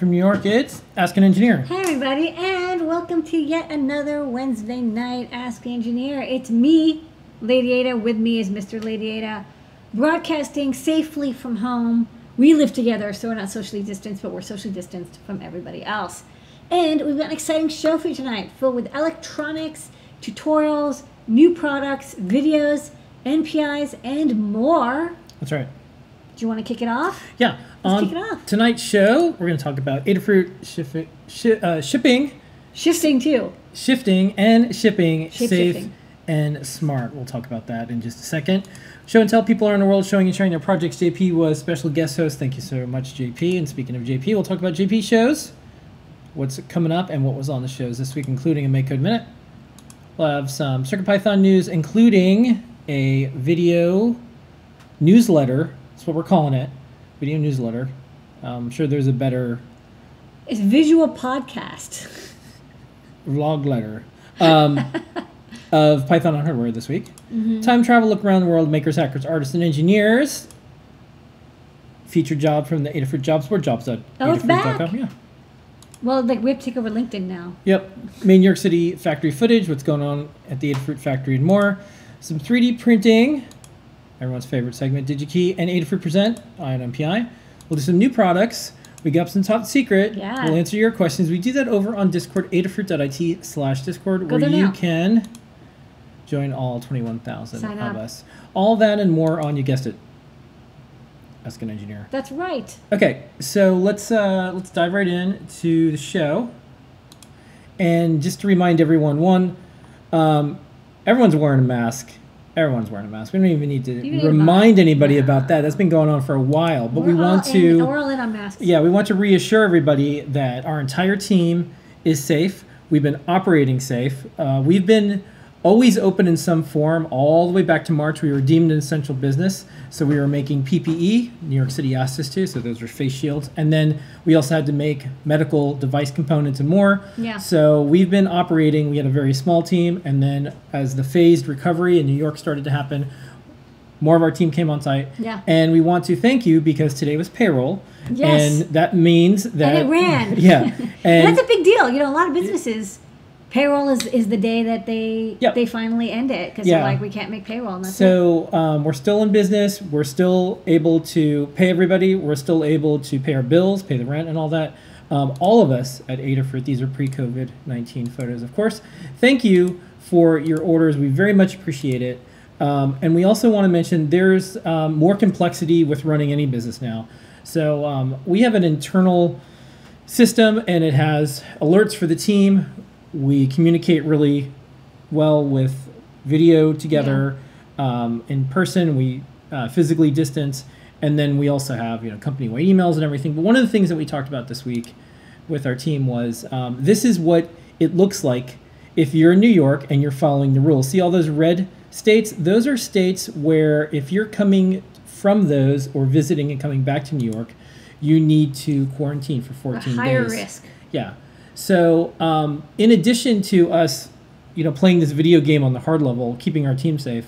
From New York, it's Ask an Engineer. Hey everybody, and welcome to yet another Wednesday night Ask an Engineer. It's me, Lady Ada. With me is Mr. Lady Ada, broadcasting safely from home. We live together, so we're not socially distanced, but we're socially distanced from everybody else. And we've got an exciting show for you tonight, filled with electronics, tutorials, new products, videos, NPIs, and more. That's right. Do you want to kick it off? Yeah. Let's on kick it off. tonight's show, we're going to talk about Adafruit shif- shi- uh, shipping, Shifting too. shifting, and shipping Shape safe shifting. and smart. We'll talk about that in just a second. Show and tell people around the world showing and sharing their projects. JP was special guest host. Thank you so much, JP. And speaking of JP, we'll talk about JP shows, what's coming up, and what was on the shows this week, including a Make Code Minute. We'll have some CircuitPython news, including a video newsletter. That's what we're calling it. Video newsletter. Um, I'm sure there's a better It's visual podcast. vlog letter um, of Python on hardware this week. Mm-hmm. Time travel look around the world, makers, hackers, artists, and engineers. Featured job from the Adafruit Jobs Board, jobs.adafruit.com. Oh, it's back. Yeah. Well, like we have to take over LinkedIn now. Yep. Main New York City factory footage, what's going on at the Adafruit factory, and more. Some 3D printing, everyone's favorite segment, DigiKey, and Adafruit Present, Eye on NPI. We'll do some new products. We got some top secret. Yeah. We'll answer your questions. We do that over on Discord, adafruit.it slash Discord, where you now. can join all 21,000 Sign of up. us. All that and more on, you guessed it, Ask an Engineer. That's right. Okay, so let's uh, let's dive right in to the show. And just to remind everyone, one, um, everyone's wearing a mask. Everyone's wearing a mask. We don't even need to to remind anybody yeah. about that. That's been going on for a while. But we We're want all to, we're all in on masks. yeah, we want to reassure everybody that our entire team is safe. We've been operating safe. Uh, we've been always open in some form all the way back to March. We were deemed an essential business, so we were making PPE. New York City asked us to, so those were face shields, and then we also had to make medical device components and more. Yeah. So we've been operating. We had a very small team, and then as the phased recovery in New York started to happen, more of our team came on site. Yeah. And we want to thank you because today was payroll. Yes. And that means that And it ran. Yeah. And And that's a big deal. You know, a lot of businesses, payroll is, is the day that they Yep. they finally end it because Yeah. they're like, we can't make payroll. So um, we're still in business. We're still able to pay everybody. We're still able to pay our bills, pay the rent, and all that. Um, all of us at Adafruit, these are pre-COVID nineteen photos, of course. Thank you for your orders. We very much appreciate it. Um, and we also want to mention there's um, more complexity with running any business now. So um, we have an internal system, and it has alerts for the team. We communicate really well with video together um, in person. We uh, physically distance, and then we also have you know company wide emails and everything. But one of the things that we talked about this week with our team was um, this is what it looks like if you're in New York and you're following the rules. See all those red states? Those are states where if you're coming from those or visiting and coming back to New York, you need to quarantine for 14 a 14 higher days. risk. Yeah. So, um, in addition to us, you know, playing this video game on the hard level, keeping our team safe,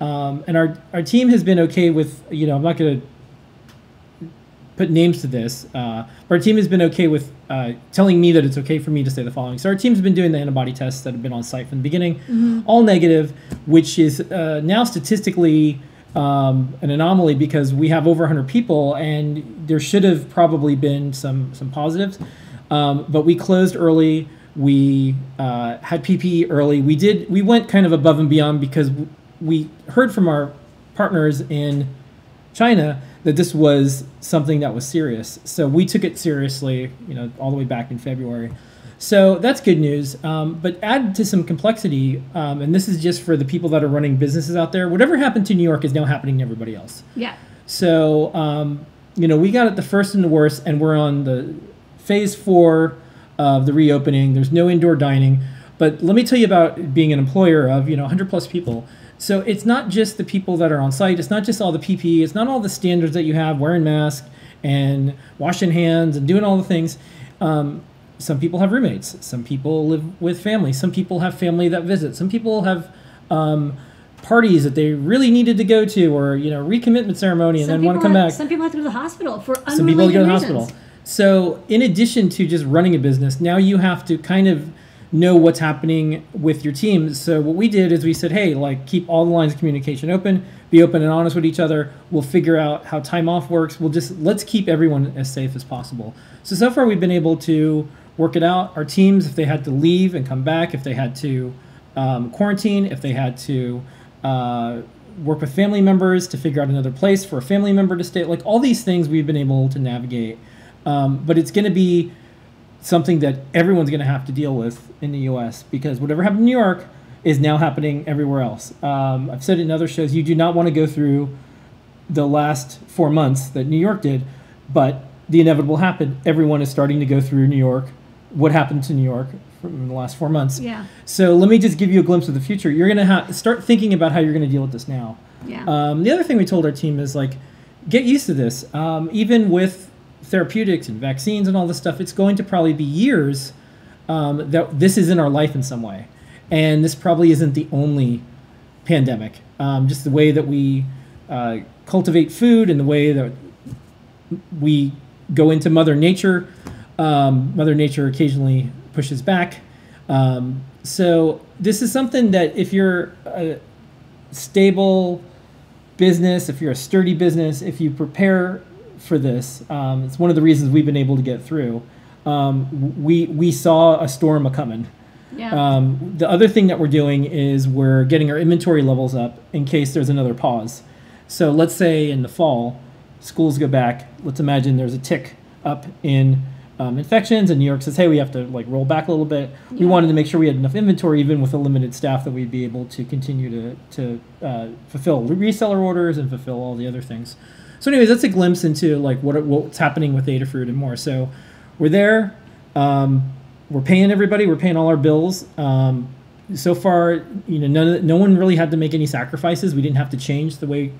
um, and our our team has been okay with, you know, I'm not going to put names to this, uh, but our team has been okay with uh, telling me that it's okay for me to say the following. So, our team's been doing the antibody tests that have been on site from the beginning, all negative, which is uh, now statistically. Um, an anomaly because we have over 100 people and there should have probably been some some positives um, but we closed early. We uh, had PPE early. We did. We went kind of above and beyond because we heard from our partners in China that this was something that was serious. So we took it seriously. You know, all the way back in February. So that's good news. Um, but add to some complexity, um, and this is just for the people that are running businesses out there. Whatever happened to New York is now happening to everybody else. Yeah. So, um, you know, we got it the first and the worst, and we're on the phase four of the reopening. There's no indoor dining. But let me tell you about being an employer of, you know, 100 plus people. So it's not just the people that are on site. It's not just all the PPE. It's not all the standards that you have, wearing masks and washing hands and doing all the things. Um, some people have roommates. Some people live with family. Some people have family that visit. Some people have um, parties that they really needed to go to, or you know, recommitment ceremony, and Some then want to come have- back. Some people have to go to the hospital for unrelated Some people go to the reasons. hospital. So, in addition to just running a business, now you have to kind of know what's happening with your team. So, what we did is we said, hey, like, keep all the lines of communication open, be open and honest with each other. We'll figure out how time off works. We'll just let's keep everyone as safe as possible. So, so far, we've been able to work it out. Our teams, if they had to leave and come back, if they had to um, quarantine, if they had to uh, work with family members to figure out another place for a family member to stay, like all these things we've been able to navigate. Um, but it's going to be something that everyone's going to have to deal with in the U.S. because whatever happened in New York is now happening everywhere else. Um, I've said it in other shows. You do not want to go through the last four months that New York did, but the inevitable happened. Everyone is starting to go through New York. What happened to New York from the last four months? Yeah. So let me just give you a glimpse of the future. You're going to ha- start thinking about how you're going to deal with this now. Yeah. Um, the other thing we told our team is like, get used to this. Um, even with therapeutics and vaccines and all this stuff, it's going to probably be years um, that this is in our life in some way. And this probably isn't the only pandemic. Um, just the way that we uh, cultivate food and the way that we go into Mother Nature. Um, Mother Nature occasionally pushes back. Um, so this is something that if you're a stable business, if you're a sturdy business, if you prepare for this, um, it's one of the reasons we've been able to get through. Um, we we saw a storm a coming. yeah. Um, the other thing that we're doing is we're getting our inventory levels up in case there's another pause. So let's say in the fall, schools go back. Let's imagine there's a tick up in um, infections, and New York says, "Hey, we have to like roll back a little bit." We wanted to make sure we had enough inventory, even with a limited staff, that we'd be able to continue to to uh, fulfill reseller orders and fulfill all the other things. So, anyways, that's a glimpse into like what what's happening with Adafruit and more. So, we're there. Um, we're paying everybody. We're paying all our bills. Um, so far, you know, none no one really had to make any sacrifices. We didn't have to change the way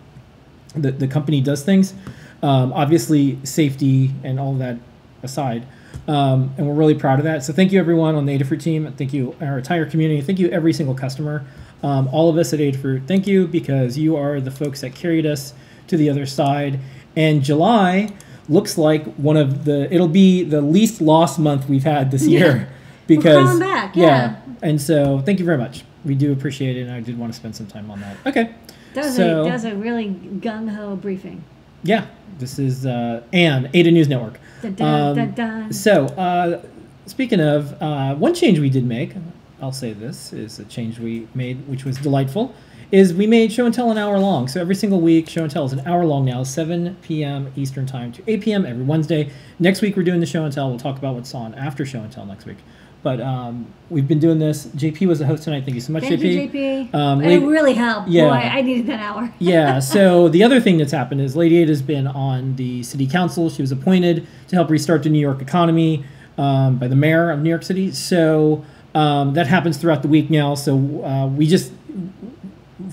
the, the company does things. Um, obviously, safety and all that aside. Um, and we're really proud of that. So thank you everyone on the Adafruit team. Thank you our entire community. Thank you every single customer. Um, all of us at Adafruit. Thank you because you are the folks that carried us to the other side. And July looks like one of the it'll be the least lost month we've had this Yeah. year because crawling back, yeah. And so thank you very much. We do appreciate it and I did want to spend some time on that. Okay. That was, so- a, that was a really gung ho briefing. Yeah, this is uh, Anne, Ada News Network. Um. So, uh, speaking of, uh, one change we did make, I'll say this, is a change we made, which was delightful, is we made Show and Tell an hour long. So every single week, Show and Tell is an hour long now, 7 p.m. Eastern Time to 8 p.m. every Wednesday. Next week, we're doing the Show and Tell. We'll talk about what's on after Show and Tell next week. But um, we've been doing this. JP was the host tonight. Thank you so much, Thank JP. you, JP. Um, it really helped. Yeah. Boy, I needed that hour. yeah. So the other thing that's happened is Lady Ada has been on the city council. She was appointed to help restart the New York economy um, by the mayor of New York City. So um, that happens throughout the week now. So uh, we just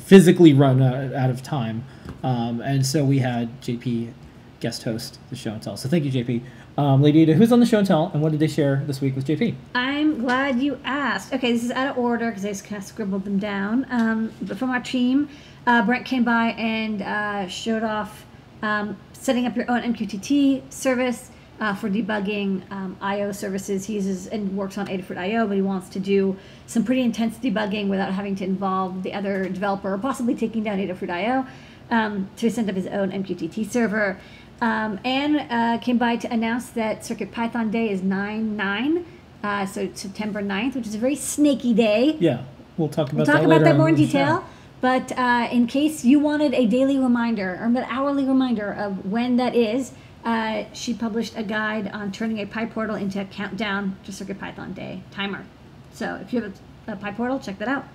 physically run uh, out of time, um, and so we had JP guest host the show and tell. So thank you, JP. Um, Lady Ada, who's on the show and tell, and what did they share this week with JP? I'm glad you asked. Okay, this is out of order because I just kind of scribbled them down. Um, but from our team, uh, Brent came by and uh, showed off um, setting up your own MQTT service uh, for debugging um, I/O services. He uses and works on Adafruit I/O, but he wants to do some pretty intense debugging without having to involve the other developer or possibly taking down Adafruit I/O um, to set up his own MQTT server. Um, Anne uh, came by to announce that Circuit Python Day is 9 9, uh, so September 9th, which is a very snaky day. Yeah, we'll talk about We'll talk that about that more in detail. But uh, in case you wanted a daily reminder or an hourly reminder of when that is, uh, she published a guide on turning a PyPortal into a countdown to Circuit Python Day timer. So if you have a, a PyPortal, check that out.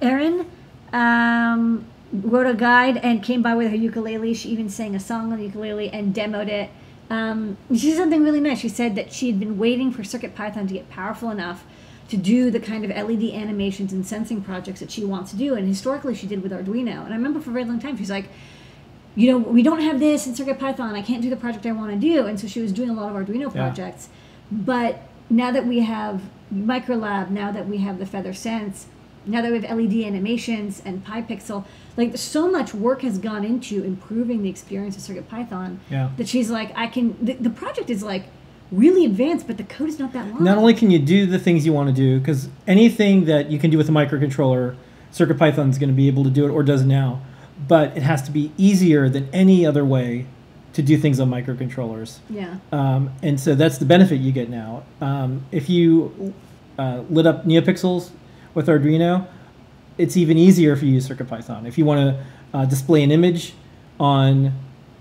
Erin um, wrote a guide and came by with her ukulele. She even sang a song on the ukulele and demoed it. Um, she did something really nice. She said that she had been waiting for CircuitPython to get powerful enough to do the kind of LED animations and sensing projects that she wants to do. And historically, she did with Arduino. And I remember for a very long time, she's like, you know, we don't have this in CircuitPython. I can't do the project I want to do. And so she was doing a lot of Arduino Yeah. projects. But now that we have ulab, now that we have the Feather Sense, now that we have LED animations and PyPixel, like so much work has gone into improving the experience of CircuitPython Yeah. that she's like, I can. The, the project is like really advanced, but the code is not that long. Not only can you do the things you want to do, because anything that you can do with a microcontroller, CircuitPython is going to be able to do it or does now, but it has to be easier than any other way to do things on microcontrollers. yeah, Um, and so that's the benefit you get now. Um, if you uh, lit up NeoPixels with Arduino, it's even easier if you use CircuitPython. If you want to uh, display an image on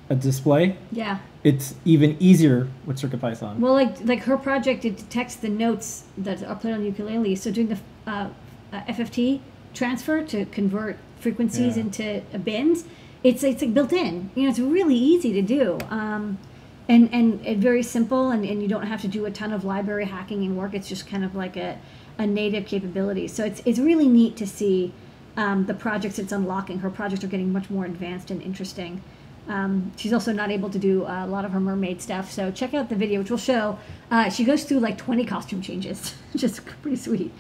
a display, yeah. it's even easier with CircuitPython. Well, like like her project, it detects the notes that are played on the ukulele. So doing the uh, uh, FFT transfer to convert frequencies Yeah. into bins, it's it's like built in. You know, it's really easy to do. Um, and, and, and very simple, and, and you don't have to do a ton of library hacking and work. It's just kind of like a, a native capability. So it's, it's really neat to see um, the projects it's unlocking. Her projects are getting much more advanced and interesting. Um, she's also not able to do a lot of her mermaid stuff. So check out the video, which will show. Uh, she goes through like 20 costume changes, just pretty sweet.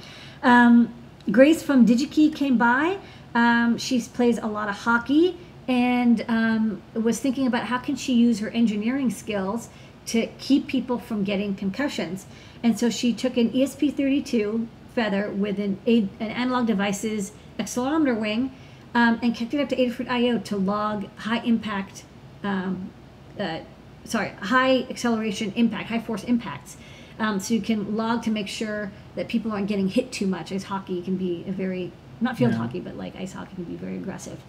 Um, Grace from DigiKey came by. Um, she plays a lot of hockey and um, was thinking about how can she use her engineering skills to keep people from getting concussions. And so she took an ESP32 feather with an, an analog devices accelerometer wing um, and connected it up to Adafruit IO to log high impact, um, uh, sorry, high acceleration impact, high force impacts. Um, so you can log to make sure that people aren't getting hit too much. as hockey can be a very, not field Yeah. hockey, but like ice hockey can be very aggressive.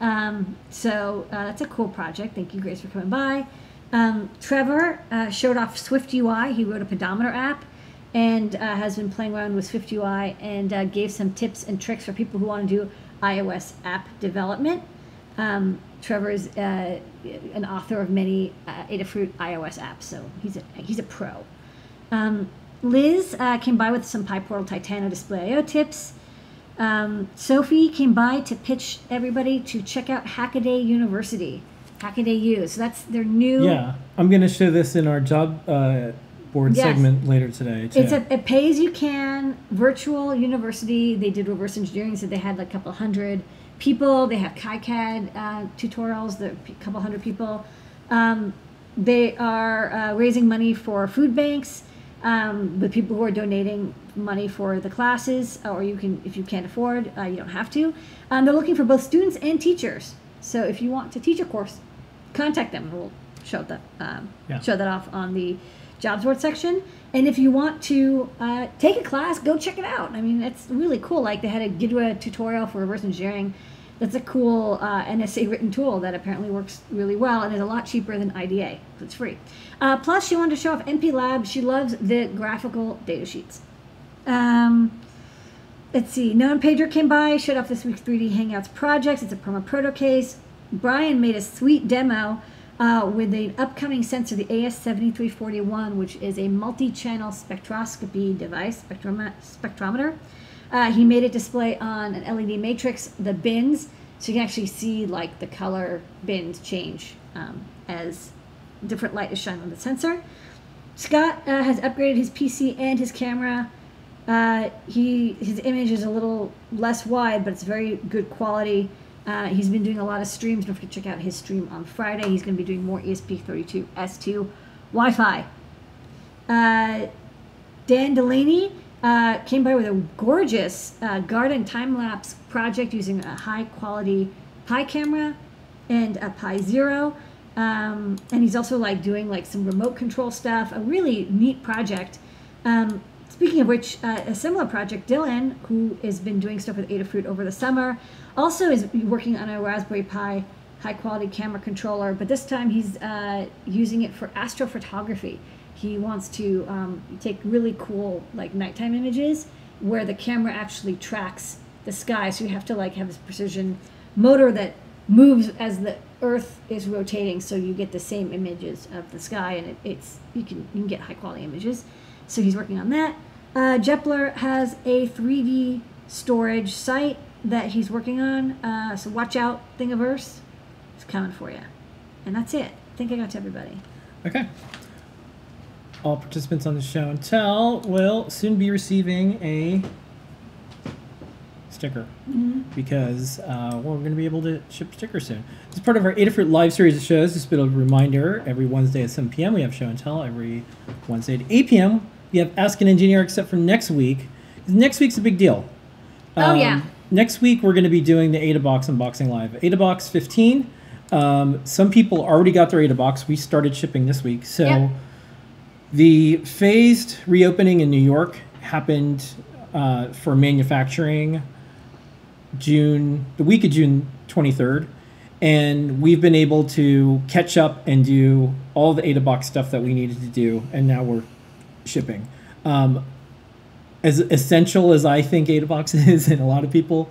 Um, so uh, that's a cool project. Thank you, Grace, for coming by. Um, Trevor uh, showed off Swift UI. He wrote a pedometer app and uh, has been playing around with Swift UI and uh, gave some tips and tricks for people who want to do iOS app development. Um, Trevor is uh, an author of many uh, Adafruit iOS apps, so he's a, he's a pro. Um, Liz uh, came by with some PyPortal Titano Display I/O tips. Um, Sophie came by to pitch everybody to check out Hackaday University, Hackaday U. So that's their new. Yeah, I'm going to show this in our job uh, board Yes. segment later today. Too. It's a, a pay as you can virtual university. They did reverse engineering, so they had like a couple hundred people. They have KiCad uh, tutorials, the a couple hundred people. Um, they are uh, raising money for food banks um, with people who are donating money for the classes, or you can, if you can't afford, uh, you don't have to. Um, they're looking for both students and teachers. So if you want to teach a course, contact them. and We'll show that um, Yeah. show that off on the jobs board section. And if you want to uh, take a class, go check it out. I mean, it's really cool. Like they had a Ghidra tutorial for reverse engineering. That's a cool uh, NSA written tool that apparently works really well and is a lot cheaper than IDA. It's free. Uh, plus, she wanted to show off MP Lab. She loves the graphical data sheets. Um, let's see. Noah Pedro came by, showed off this week's 3D Hangouts projects. It's a promo proto case. Brian made a sweet demo uh, with an upcoming sensor, the AS7341, which is a multi-channel spectroscopy device, spectrom- spectrometer. Uh, he made a display on an LED matrix, the bins, so you can actually see like the color bins change um, as different light is shining on the sensor. Scott uh, has upgraded his PC and his camera. Uh, he his image is a little less wide, but it's very good quality. Uh, he's been doing a lot of streams. Don't forget to check out his stream on Friday. He's going to be doing more E ESP32 S2 Wi-Fi. Uh, Dan Delaney uh, came by with a gorgeous uh, garden time lapse project using a high quality Pi camera and a Pi Zero. Um, and he's also like doing like some remote control stuff. A really neat project. Um, speaking of which, uh, a similar project, Dylan, who has been doing stuff with Adafruit over the summer, also is working on a Raspberry Pi high quality camera controller, but this time he's uh, using it for astrophotography. He wants to um, take really cool like nighttime images where the camera actually tracks the sky. So you have to like have this precision motor that moves as the Earth is rotating, so you get the same images of the sky, and it, it's you can you can get high quality images. So he's working on that. Uh, Jepler has a 3D storage site that he's working on. Uh, so watch out, Thingiverse, it's coming for you. And that's it. I think I got to everybody. Okay. All participants on the show and tell will soon be receiving a sticker because uh, we're going to be able to ship stickers soon. It's part of our Adafruit live series of shows, just a bit of a reminder every Wednesday at 7 p.m. we have show and tell. Every Wednesday at 8 p.m. we have Ask an Engineer, except for next week. Next week's a big deal. Oh, yeah. Next week we're going to be doing the AdaBox unboxing live. AdaBox 15. Um, some people already got their AdaBox. We started shipping this week. So Yep. The phased reopening in New York happened uh, for manufacturing June, the week of June 23rd. And we've been able to catch up and do all the AdaBox stuff that we needed to do. And now we're shipping. Um, as essential as I think AdaBox is, and a lot of people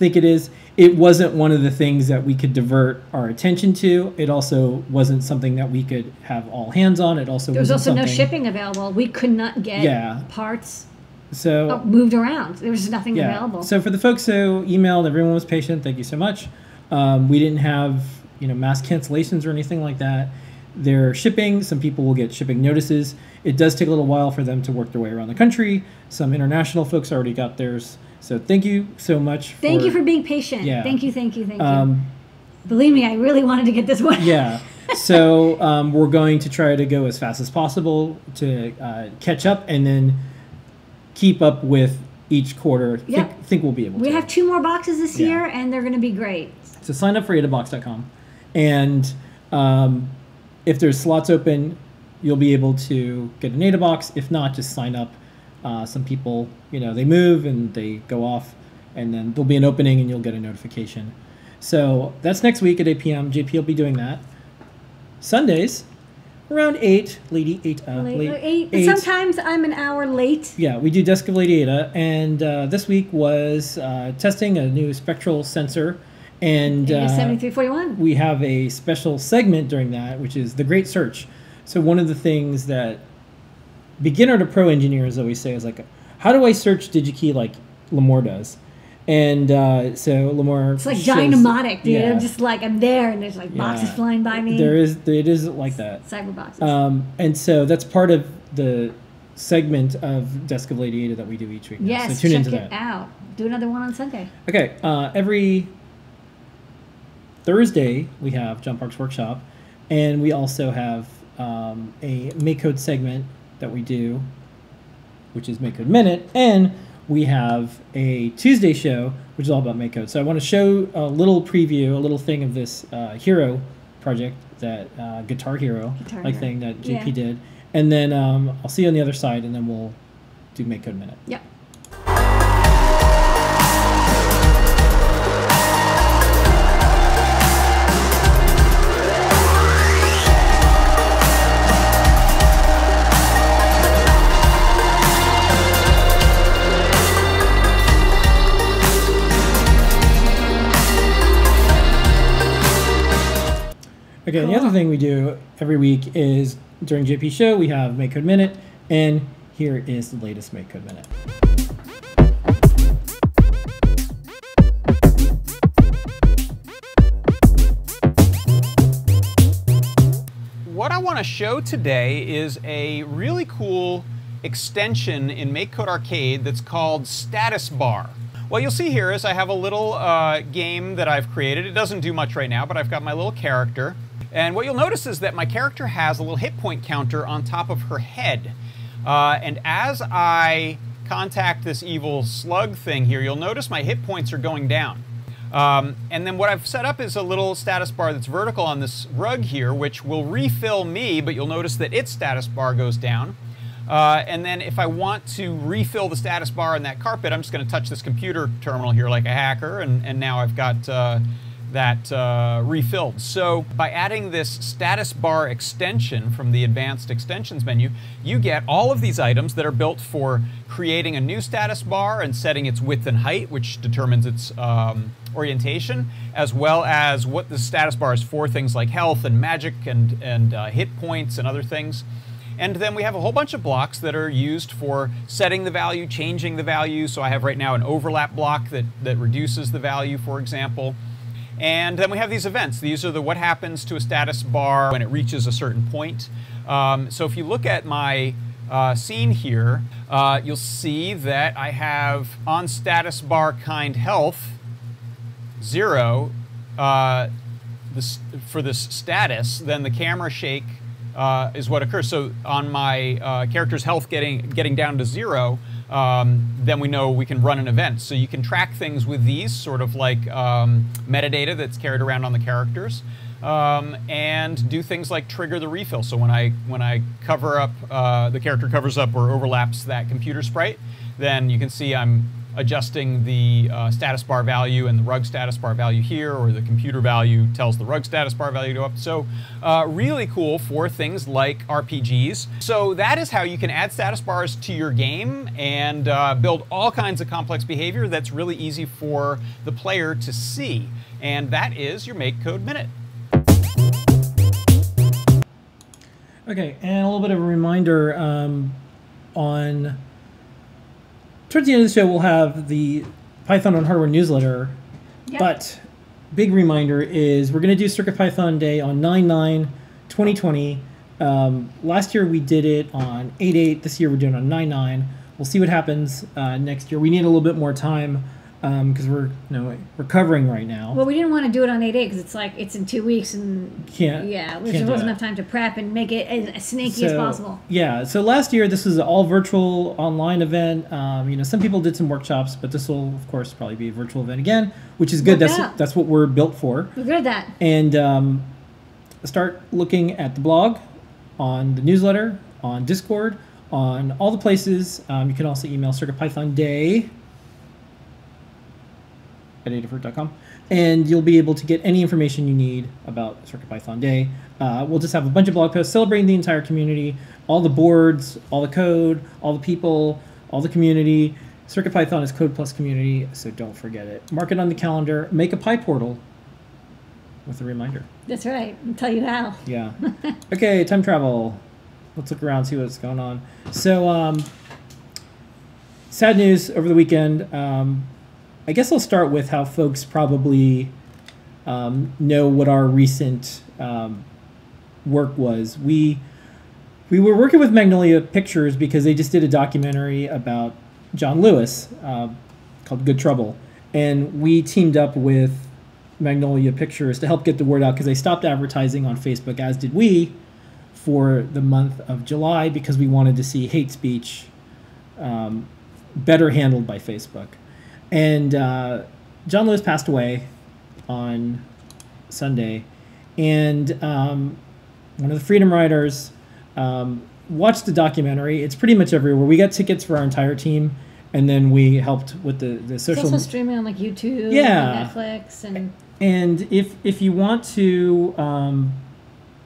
think it is, it wasn't one of the things that we could divert our attention to. It also wasn't something that we could have all hands on. It also There was wasn't also no shipping available. We could not get Yeah. parts So uh, moved around. There was nothing yeah. available. So for the folks who emailed, everyone was patient. Thank you so much. Um, we didn't have you know mass cancellations or anything like that. They're shipping. Some people will get shipping notices. It does take a little while for them to work their way around the country. Some international folks already got theirs. So thank you so much. thank you for being patient. Yeah. Thank you, thank you, thank you. Um, Believe me, I really wanted to get this one. yeah. So um, we're going to try to go as fast as possible to uh, catch up and then keep up with each quarter. Yeah. Think, think we'll be able to We to. have two more boxes this Yeah. year, and they're going to be great. So sign up for adabox.com. And um, if there's slots open, you'll be able to get an AdaBox. If not, just sign up. Uh, some people, you know, they move and they go off, and then there'll be an opening and you'll get a notification. So that's next week at 8 p.m. JP will be doing that. Sundays, around 8, Lady 8. Uh, Late, late- eight, eight. Sometimes I'm an hour late. Yeah, we do Desk of Lady Ada, and uh, this week was uh, testing a new spectral sensor, and uh, 7341. we have a special segment during that, which is the Great Search. So one of the things that beginner to pro engineers always say is like, how do I search DigiKey like Limor does? And uh, so Limor, It's like shows- dynamic, dude. yeah, I'm just like, I'm there, and there's like boxes Yeah. flying by me. there is it is like that. Cyber boxes. Um, and so that's part of the segment of Desk of Lady Ada that we do each week. now. yes, so tune check into it that. out. Do another one on Sunday. Okay, uh, every Thursday we have John Park's workshop, and we also have um, a Make Code segment that we do, which is Make Code Minute, and we have a Tuesday show which is all about Make Code. So I want to show a little preview, a little thing of this uh, Hero project that uh, Guitar Hero Guitar like Hero. thing that JP Yeah. did, and then um, I'll see you on the other side, and then we'll do Make Code Minute. Yep. Okay, the other thing we do every week is during JP show we have Make Code Minute, and here is the latest Make Code Minute. What I want to show today is a really cool extension in MakeCode Arcade that's called Status Bar. What you'll see here is I have a little uh, game that I've created. It doesn't do much right now, but I've got my little character. And what you'll notice is that my character has a little hit point counter on top of her head. Uh, and as I contact this evil slug thing here, you'll notice my hit points are going down. Um, and then what I've set up is a little status bar that's vertical on this rug here, which will refill me, but you'll notice that its status bar goes down. Uh, and then if I want to refill the status bar on that carpet, I'm just going to touch this computer terminal here like a hacker, and, and now I've got uh, that uh, refilled. So by adding this status bar extension from the advanced extensions menu, you get all of these items that are built for creating a new status bar and setting its width and height, which determines its um, orientation, as well as what the status bar is for, things like health and magic and, and uh, hit points and other things. And then we have a whole bunch of blocks that are used for setting the value, changing the value. So I have right now an overlap block that, that reduces the value, for example. And then we have these events. These are the what happens to a status bar when it reaches a certain point. Um, so if you look at my uh, scene here, uh, you'll see that I have on status bar kind health zero uh, this, for this status, then the camera shake uh, is what occurs. So on my uh, character's health getting getting down to zero, um, then we know we can run an event. So you can track things with these, sort of like um, metadata that's carried around on the characters, um, and do things like trigger the refill. So when I when I cover up uh, the character covers up or overlaps that computer sprite, then you can see I'm adjusting the uh, status bar value and the rug status bar value here, or the computer value tells the rug status bar value to up. So uh, really cool for things like RPGs. So that is how you can add status bars to your game and uh, build all kinds of complex behavior that's really easy for the player to see. And that is your Make Code Minute. Okay, and a little bit of a reminder um, on towards the end of the show, we'll have the Python on Hardware newsletter. Yep. But big reminder is we're going to do Circuit Python Day on 9 9 2020. Um, last year we did it on 8 8. This year we're doing it on 9 9. We'll see what happens uh, next year. We need a little bit more time because we're you know recovering right now. Well, we didn't want to do it on 8 8 because it's like it's in two weeks and Can't- yeah, can't there wasn't enough time to prep and make it as, snaky as possible. Yeah. So last year this was an all virtual online event. Um, you know, some people did some workshops, but this will of course probably be a virtual event again, which is good. That's out. that's what we're built for. We're good at that. and um, start looking at the blog, on the newsletter, on Discord, on all the places. Um, you can also email CircuitPythonDay at adafruit.com, and you'll be able to get any information you need about CircuitPython Day. Uh, we'll just have a bunch of blog posts celebrating the entire community, all the boards, all the code, all the people, all the community. CircuitPython is Code Plus community, so don't forget it. Mark it on the calendar. Make a Pi portal with a reminder. That's right. I'll tell you how. Yeah. okay, time travel. Let's look around, see what's going on. So, um, sad news over the weekend. Um, I guess I'll start with how folks probably um, know what our recent um, work was. We we were working with Magnolia Pictures because they just did a documentary about John Lewis uh, called Good Trouble, and we teamed up with Magnolia Pictures to help get the word out because they stopped advertising on Facebook, as did we, for the month of July because we wanted to see hate speech um, better handled by Facebook. And uh, John Lewis passed away on Sunday, and um, one of the Freedom Riders um, watched the documentary. It's pretty much everywhere. We got tickets for our entire team, and then we helped with the the It's social. also streaming on like YouTube, Yeah. and Netflix, and And if if you want to um,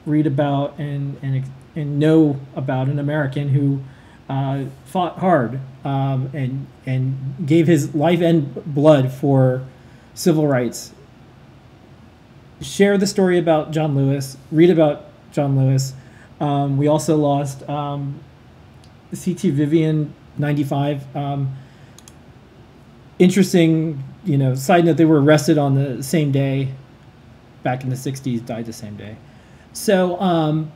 read about and and and know about an American who uh, fought hard um, and and gave his life and blood for civil rights, share the story about John Lewis. Read about John Lewis. Um, we also lost um, CT Vivian ninety five. Um, interesting, you know, side note, they were arrested on the same day back in the 60s, died the same day. So, um,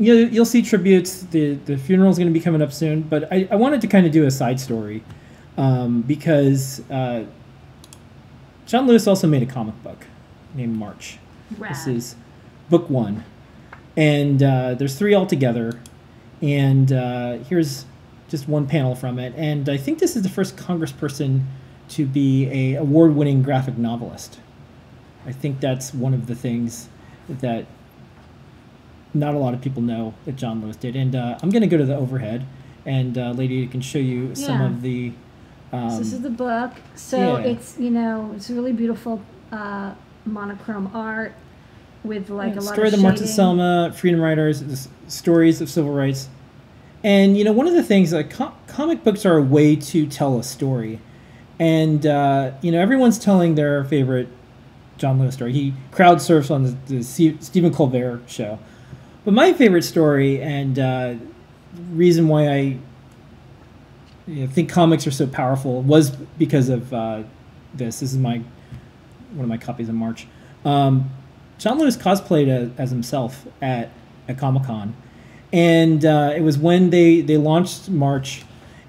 you you'll see tributes. The, the funeral is going to be coming up soon, but I, I wanted to kind of do a side story um, because uh, John Lewis also made a comic book named March. This is book one. And uh, there's three altogether. And uh, here's just one panel from it. And I think this is the first congressperson to be a award-winning graphic novelist. I think that's one of the things that not a lot of people know that John Lewis did. And uh, I'm going to go to the overhead, and uh, Lady can show you some of the. Um, So this is the book. So yeah. it's you know it's really beautiful uh, monochrome art with like a lot story of of the shading. Selma, Freedom Riders, stories of civil rights, and you know one of the things like co- comic books are a way to tell a story, and uh, you know everyone's telling their favorite John Lewis story. He crowd surfs on the, the Stephen Colbert show, but my favorite story and uh, reason why I you know, think comics are so powerful was because of uh, this. This is my one of my copies of March. Um, John Lewis cosplayed as, as himself at at Comic Con, and uh, it was when they they launched March,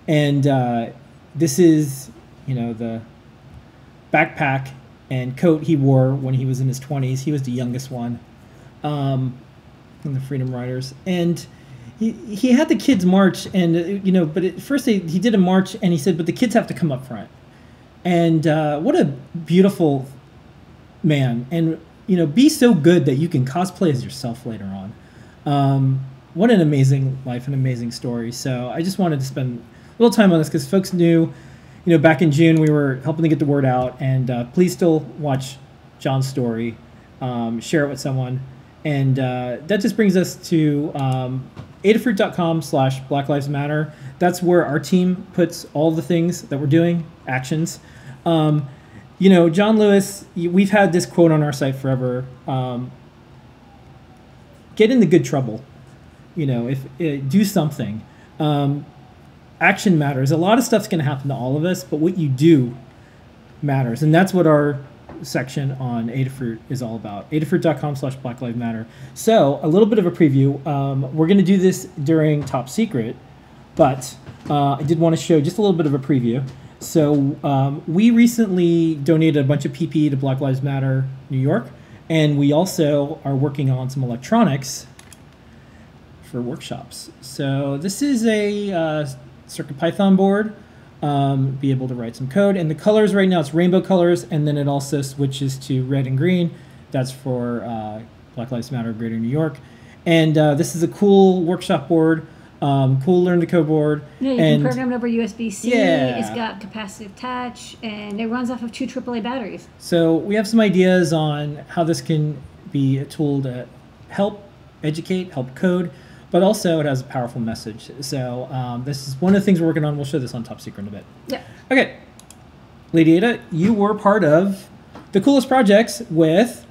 and uh, this is you know the backpack and coat he wore when he was in his twenties. He was the youngest one, um, the Freedom Riders, and. He, he had the kids march and uh, you know but at first they, he did a march and he said but the kids have to come up front. And uh, what a beautiful man. And you know be so good that you can cosplay as yourself later on. Um, what an amazing life an amazing story. So i just wanted to spend a little time on this because folks knew you know back in june we were helping to get the word out and uh, please still watch john's story. Um, share it with someone and uh, that just brings us to um, adafruit.com slash black lives matter. That's where our team puts all the things that we're doing actions. Um, you know john lewis we've had this quote on our site forever um, get into good trouble you know if uh, do something. Um, action matters. A lot of stuff's going to happen to all of us but what you do matters. And that's what our section on adafruit is all about adafruit.com slash black lives matter so a little bit of a preview um, we're going to do this during top secret but uh, i did want to show just a little bit of a preview so um, we recently donated a bunch of ppe to black lives matter new york and we also are working on some electronics for workshops. So this is a uh, CircuitPython board. Um, be able to write some code, and the colors right now it's rainbow colors, and then it also switches to red and green. That's for uh, Black Lives Matter Greater New York. And uh, this is a cool workshop board, um, cool learn to code board. Yeah, you and can program it over USB C. Yeah. It's got capacitive touch, and it runs off of two AAA batteries. So we have some ideas on how this can be a tool to help educate, help code, but also it has a powerful message. So um, this is one of the things we're working on. We'll show this on Top Secret in a bit. Yeah. Okay, Lady Ada, you were part of the coolest projects with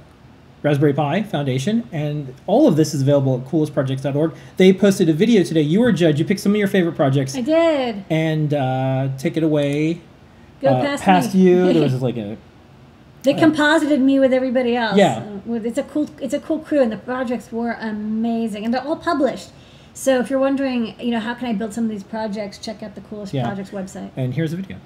Raspberry Pi Foundation, and all of this is available at coolestprojects.org. They posted a video today. You were a judge. You picked some of your favorite projects I did. and uh, take it away Go uh, past, me. you. There was like a They composited me with everybody else. Yeah. It's a cool. It's a cool crew, and the projects were amazing, and they're all published. So if you're wondering, you know, how can I build some of these projects? Check out the coolest Yeah. projects website. and here's a video.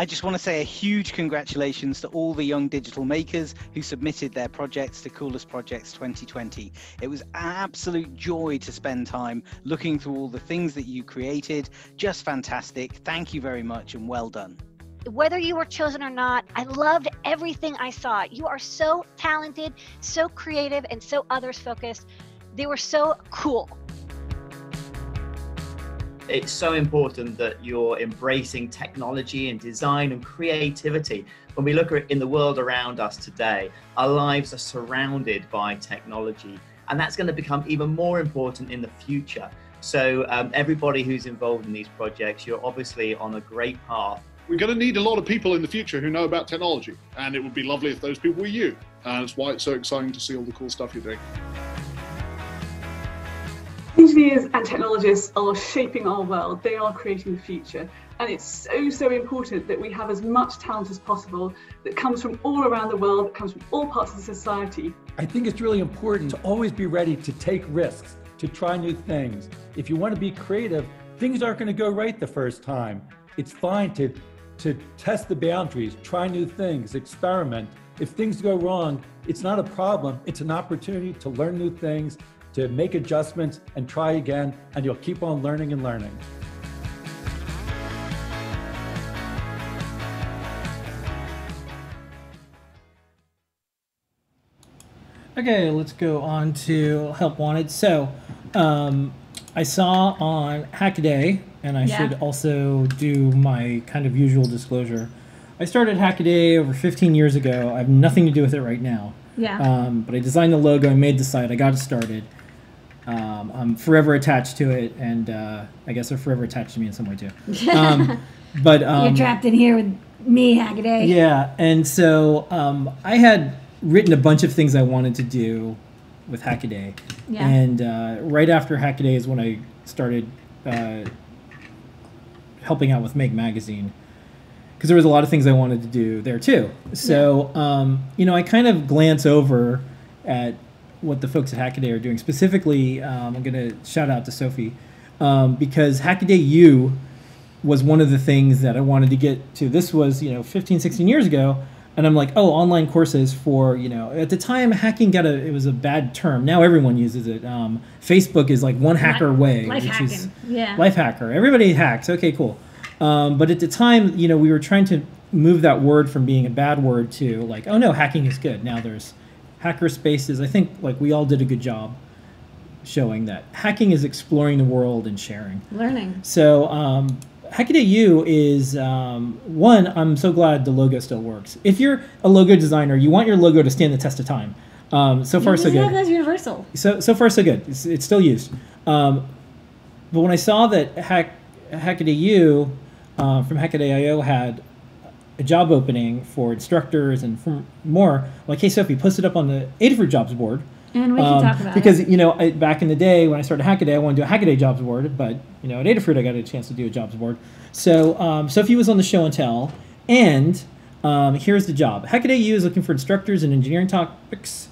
I just want to say a huge congratulations to all the young digital makers who submitted their projects to Coolest Projects 2020. It was an absolute joy to spend time looking through all the things that you created. Just fantastic. Thank you very much and well done. whether you were chosen or not, I loved everything I saw. You are so talented, so creative, and so others focused. They were so cool. It's so important that you're embracing technology and design and creativity. When we look at in the world around us today, our lives are surrounded by technology, and that's going to become even more important in the future. So, um, everybody who's involved in these projects, you're obviously on a great path. We're going to need a lot of people in the future who know about technology, and it would be lovely if those people were you. And it's why it's so exciting to see all the cool stuff you're doing. Engineers and technologists are shaping our world, they are creating the future. And it's so, so important that we have as much talent as possible that comes from all around the world, that comes from all parts of society. I think it's really important to always be ready to take risks, to try new things. If you want to be creative, things aren't going to go right the first time. It's fine to, to test the boundaries, try new things, experiment. If things go wrong, it's not a problem. It's an opportunity to learn new things, to make adjustments and try again, and you'll keep on learning and learning. Okay, let's go on to Help Wanted. So, um, I saw on Hackaday, and I Yeah. should also do my kind of usual disclosure. I started Hackaday over 15 years ago. I have nothing to do with it right now. Yeah. Um, but I designed the logo, I made the site, I got it started. Um, I'm forever attached to it, and uh, I guess they're forever attached to me in some way too. Um, but um, You're trapped in here with me, Hackaday. yeah, and so um, I had written a bunch of things I wanted to do with Hackaday, Yeah. and uh, right after Hackaday is when I started uh, helping out with Make Magazine because there was a lot of things I wanted to do there too. So um, you know, I kind of glance over at what the folks at Hackaday are doing. Specifically, um, I'm going to shout out to Sophie um, because Hackaday U was one of the things that I wanted to get to. This was, you know, 15, 16 years ago. And I'm like, oh, online courses for, you know, at the time, hacking got a, it was a bad term. Now everyone uses it. Um, Facebook is like one hacker way. Life which hacking. is yeah. Life hacker. Everybody hacks. Okay, cool. Um, but at the time, you know, we were trying to move that word from being a bad word to like, oh no, hacking is good. Now there's hacker spaces. I think like we all did a good job showing that hacking is exploring the world and sharing. Learning. So um, Hackaday is um, one. I'm so glad the logo still works. If you're a logo designer, you want your logo to stand the test of time. Um, so far, so good. that's universal. So so far, so good. It's, it's still used. Um, but when I saw that Hack Hackaday U uh, from Hackaday.io had a job opening for instructors and for more, like, hey Sophie, post it up on the Adafruit jobs board. And we can Um, talk about because it. you know I, back in the day when I started Hackaday, I wanted to do a Hackaday jobs board, but you know at Adafruit I got a chance to do a jobs board. So um, Sophie was on the show and tell, and um, here's the job: Hackaday U is looking for instructors in engineering topics.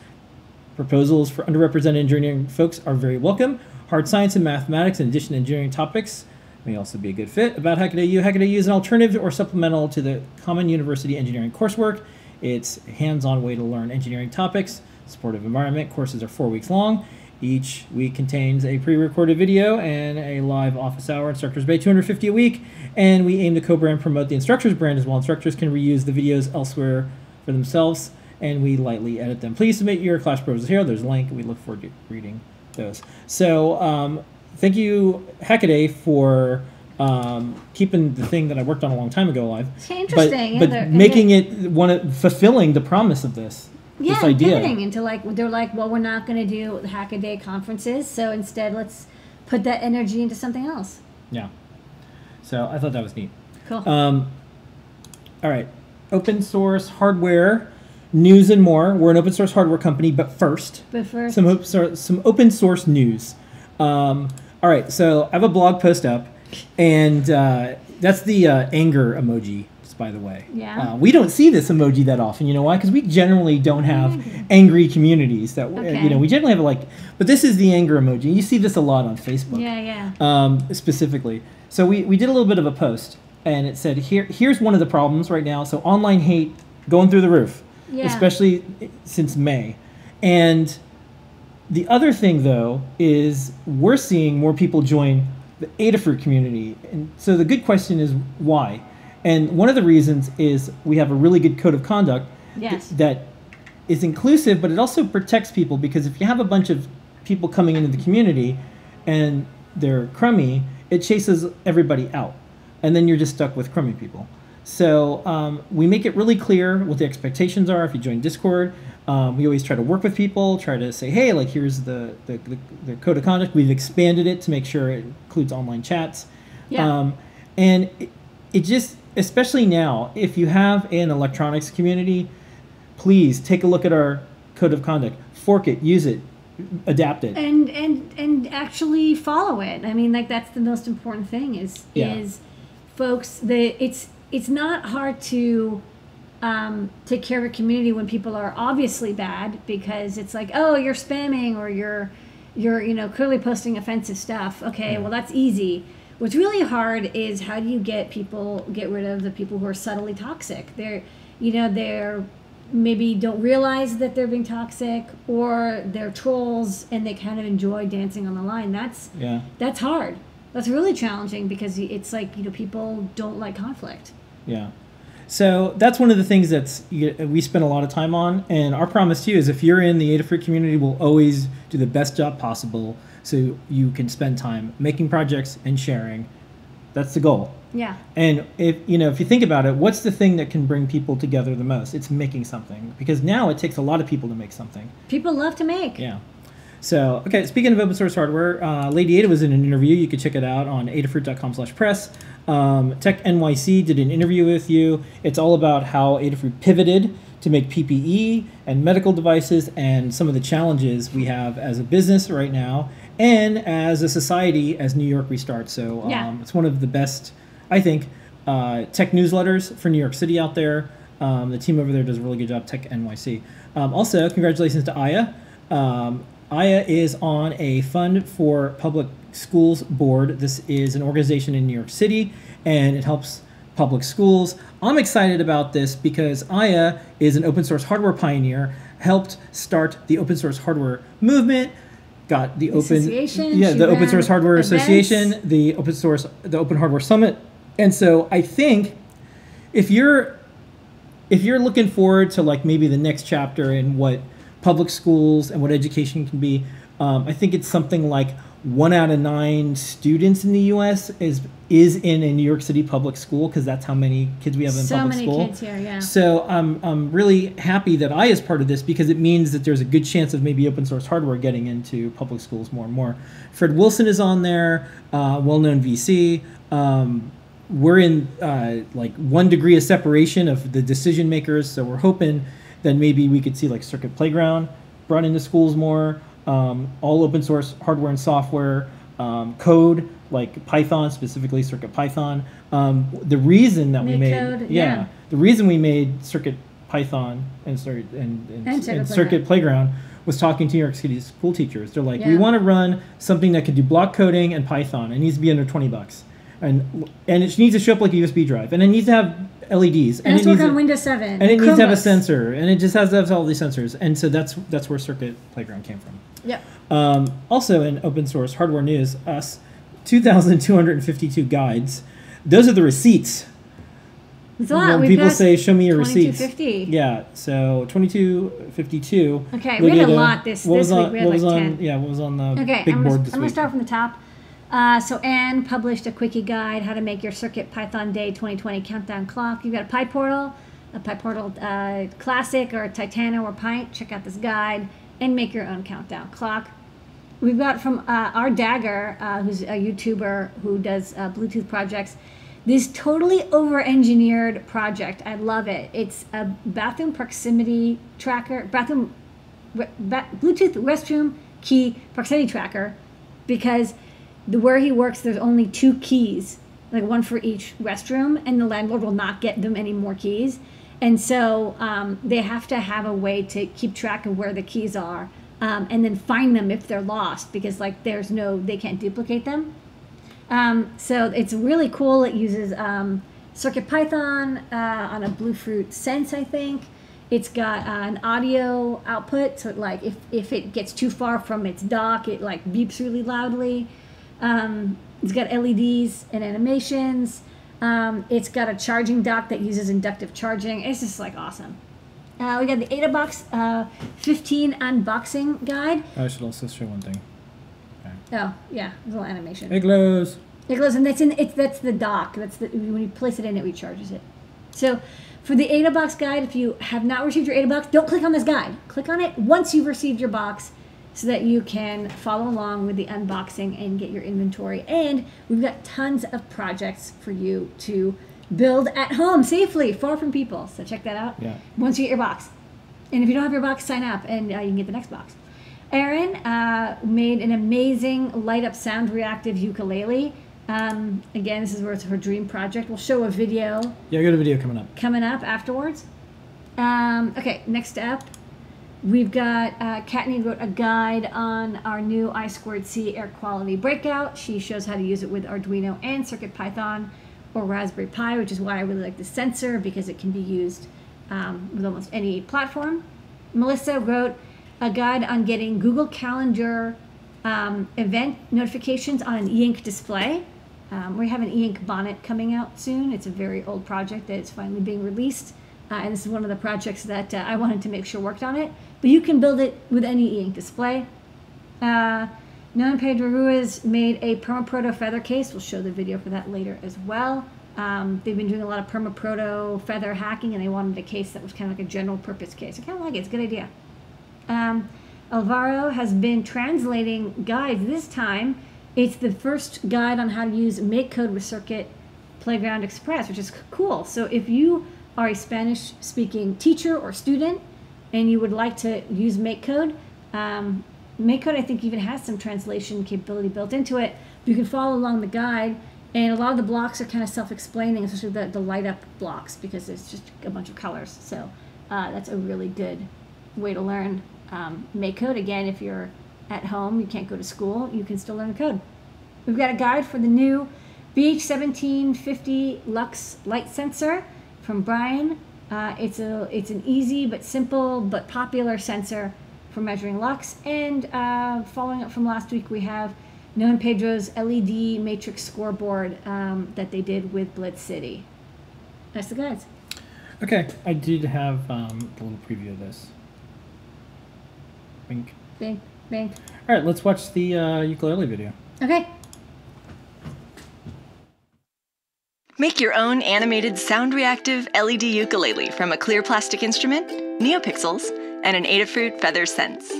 Proposals for underrepresented engineering folks are very welcome. Hard science and mathematics, in addition to engineering topics, may also be a good fit. About Hackaday Hackaday U is an alternative or supplemental to the common university engineering coursework. It's a hands-on way to learn engineering topics. Supportive environment. Courses are four weeks long. Each week contains a pre-recorded video and a live office hour. Instructors pay 250 a week, and we aim to co-brand promote the instructors brand as well. Instructors can reuse the videos elsewhere for themselves, and we lightly edit them. Please submit your class proposals here. There's a link. We look forward to reading those. So um, thank you, Hackaday, for um, keeping the thing that I worked on a long time ago alive. It's interesting, but, but making it one of fulfilling the promise of this. Yeah, this idea. pivoting into like they're like, well, we're not going to do Hackaday conferences, so instead let's put that energy into something else. Yeah. So I thought that was neat. Cool. Um, all right. Open source hardware news and more. We're an open source hardware company, but first, But first- some op- so- some open source news. Um, all right. So I have a blog post up, and uh, that's the uh, anger emoji. Just by the way. Yeah. Uh, we don't see this emoji that often. You know why? Because we generally don't have angry communities. That uh, Okay. you know we generally have like, but this is the anger emoji. You see this a lot on Facebook yeah, yeah. um, specifically. So we, we did a little bit of a post, and it said here here's one of the problems right now. So online hate going through the roof, Yeah. especially since May, and the other thing though is we're seeing more people join the Adafruit community, and so the good question is why. And one of the reasons is we have a really good code of conduct th- that is inclusive, but it also protects people because if you have a bunch of people coming into the community and they're crummy, it chases everybody out, and then you're just stuck with crummy people. So um, we make it really clear what the expectations are. If you join Discord, um, we always try to work with people, try to say, hey, like here's the the, the, the code of conduct. We've expanded it to make sure it includes online chats. Yeah. Um, and it, it just, especially now, if you have an electronics community, please take a look at our code of conduct, fork it, use it, adapt it. and and and actually follow it. I mean, like that's the most important thing is Yeah. is folks the it's it's not hard to um, take care of a community when people are obviously bad because it's like oh you're spamming or you're you're you know clearly posting offensive stuff. Okay, well that's easy. What's really hard is how do you get people get rid of the people who are subtly toxic? They're you know they're maybe don't realize that they're being toxic or they're trolls and they kind of enjoy dancing on the line that's Yeah. that's hard that's really challenging because it's like you know people don't like conflict Yeah. So that's one of the things that's we spend a lot of time on, and our promise to you is if you're in the Adafruit community, we'll always do the best job possible so you can spend time making projects and sharing. That's the goal. yeah And if you know, if you think about it, what's the thing that can bring people together the most? It's making something because now it takes a lot of people to make something. people love to make Yeah. So, okay, speaking of open source hardware, uh, Lady Ada was in an interview. You could check it out on adafruit.com slash press. Um, Tech NYC did an interview with you. It's all about how Adafruit pivoted to make PPE and medical devices and some of the challenges we have as a business right now and as a society as New York restarts. So, um, Yeah. it's one of the best, I think, uh, tech newsletters for New York City out there. Um, the team over there does a really good job, Tech NYC. Um, also, congratulations to Aya. Um, Aya is on a Fund for Public Schools board. This is an organization in New York City, and it helps public schools. I'm excited about this because Aya is an open source hardware pioneer, helped start the open source hardware movement, got the open Association, yeah the Open Source Hardware events. Association, the Open Source the Open Hardware Summit, and so I think if you're if you're looking forward to like maybe the next chapter in what public schools and what education can be, um, I think it's something like one out of nine students in the U.S. is is in a New York City public school because that's how many kids we have in So public many school. kids here, yeah. So I'm Aya'm really happy that I is part of this because it means that there's a good chance of maybe open source hardware getting into public schools more and more. Fred Wilson is on there, uh, well-known VC. Um, we're in uh, like one degree of separation of the decision makers, so we're hoping that maybe we could see like Circuit Playground brought into schools more, um, all open source hardware and software, um, code like Python, specifically Circuit Python. Um, the reason that we made, code, yeah. the reason we made Circuit Python and Circuit and, and, And Circuit Circuit Playground was talking to New York City school teachers. They're like, we want to run something that could do block coding and Python. It needs to be under twenty bucks, and and it needs to show up like a USB drive, and it needs to have LEDs, And, it's it needs work on to- Windows 7. and it needs to have a sensor, and it just has to have all these sensors, and so that's that's where Circuit Playground came from. Yep. Um, also in open source hardware news, us 2,252 guides. Those are the receipts. It's a lot. When We've people say, "Show me your receipts." 2250. Yeah, so 2252. Okay, we had a lot this- what this was week. on, We had what was like on, 10. Yeah, what was on the Okay, big I'm, board gonna, this I'm gonna start from the top. Uh, so Anne published a quickie guide, how to make your Circuit Python Day 2020 countdown clock. You've got a PyPortal, a PyPortal uh, Classic or Titano or Pynt. Check out this guide and make your own countdown clock. We've got from uh, rdagger, uh, who's a YouTuber who does uh, Bluetooth projects, this totally over-engineered project. I love it. It's a bathroom proximity tracker, bathroom ba- Bluetooth restroom key proximity tracker, because the where he works, there's only two keys, like one for each restroom, and the landlord will not get them any more keys. And so um, they have to have a way to keep track of where the keys are, um, and then find them if they're lost, because like there's no, they can't duplicate them. Um, so it's really cool. It uses um, Circuit Python uh, on a Bluefruit Sense, I think. It's got uh, an audio output, so like if, if it gets too far from its dock, it like beeps really loudly. Um, it's got LEDs and animations. Um, it's got a charging dock that uses inductive charging. It's just like awesome. Uh, we got the AdaBox uh, 15 unboxing guide. I should also show one thing. Oh yeah, there's a little animation. It glows. It goes, and that's in it's that's the dock. That's the when you place it in, it recharges it. So, for the AdaBox guide, if you have not received your AdaBox, don't click on this guide. Click on it once you've received your box, so that you can follow along with the unboxing and get your inventory. And we've got tons of projects for you to build at home safely, far from people. So check that out. Yeah. Once you get your box, and if you don't have your box, sign up, and uh, you can get the next box. Erin uh, made an amazing light up sound reactive ukulele. Um, again, this is where it's her dream project. We'll show a video Yeah, I got a video coming up. coming up afterwards. Um, okay, next up, we've got uh, Kattni wrote a guide on our new I squared C air quality breakout. She shows how to use it with Arduino and CircuitPython or Raspberry Pi, which is why I really like the sensor because it can be used um, with almost any platform. Melissa wrote a guide on getting Google Calendar um, event notifications on an e-ink display. Um, we have an e-ink bonnet coming out soon. It's a very old project that is finally being released. Uh, and this is one of the projects that uh, I wanted to make sure worked on it. But you can build it with any e-ink display. Uh, Noam Pedro Ruiz made a permaproto feather case. We'll show the video for that later as well. Um, they've been doing a lot of permaproto feather hacking, and they wanted a case that was kind of like a general purpose case. I kind of like it. It's a good idea. Um, Alvaro has been translating guides. This time, it's the first guide on how to use MakeCode with Circuit Playground Express, which is cool. So if you are a Spanish-speaking teacher or student, and you would like to use MakeCode, um, MakeCode I think even has some translation capability built into it. You can follow along the guide, and a lot of the blocks are kind of self-explaining, especially the, the light-up blocks, because it's just a bunch of colors. So uh, that's a really good way to learn um, make code. Again, if you're at home, you can't go to school, you can still learn code. We've got a guide for the new BH1750 Lux light sensor from Brian. Uh, it's a it's an easy but simple but popular sensor for measuring lux. And uh, following up from last week, we have Noe Pedro's LED matrix scoreboard um, that they did with Blitz City. That's the guides. Okay, I did have um, a little preview of this. Wink. Bing, bing. All right, let's watch the uh, ukulele video. Okay. Make your own animated sound reactive LED ukulele from a clear plastic instrument, NeoPixels, and an Adafruit Feather Sense.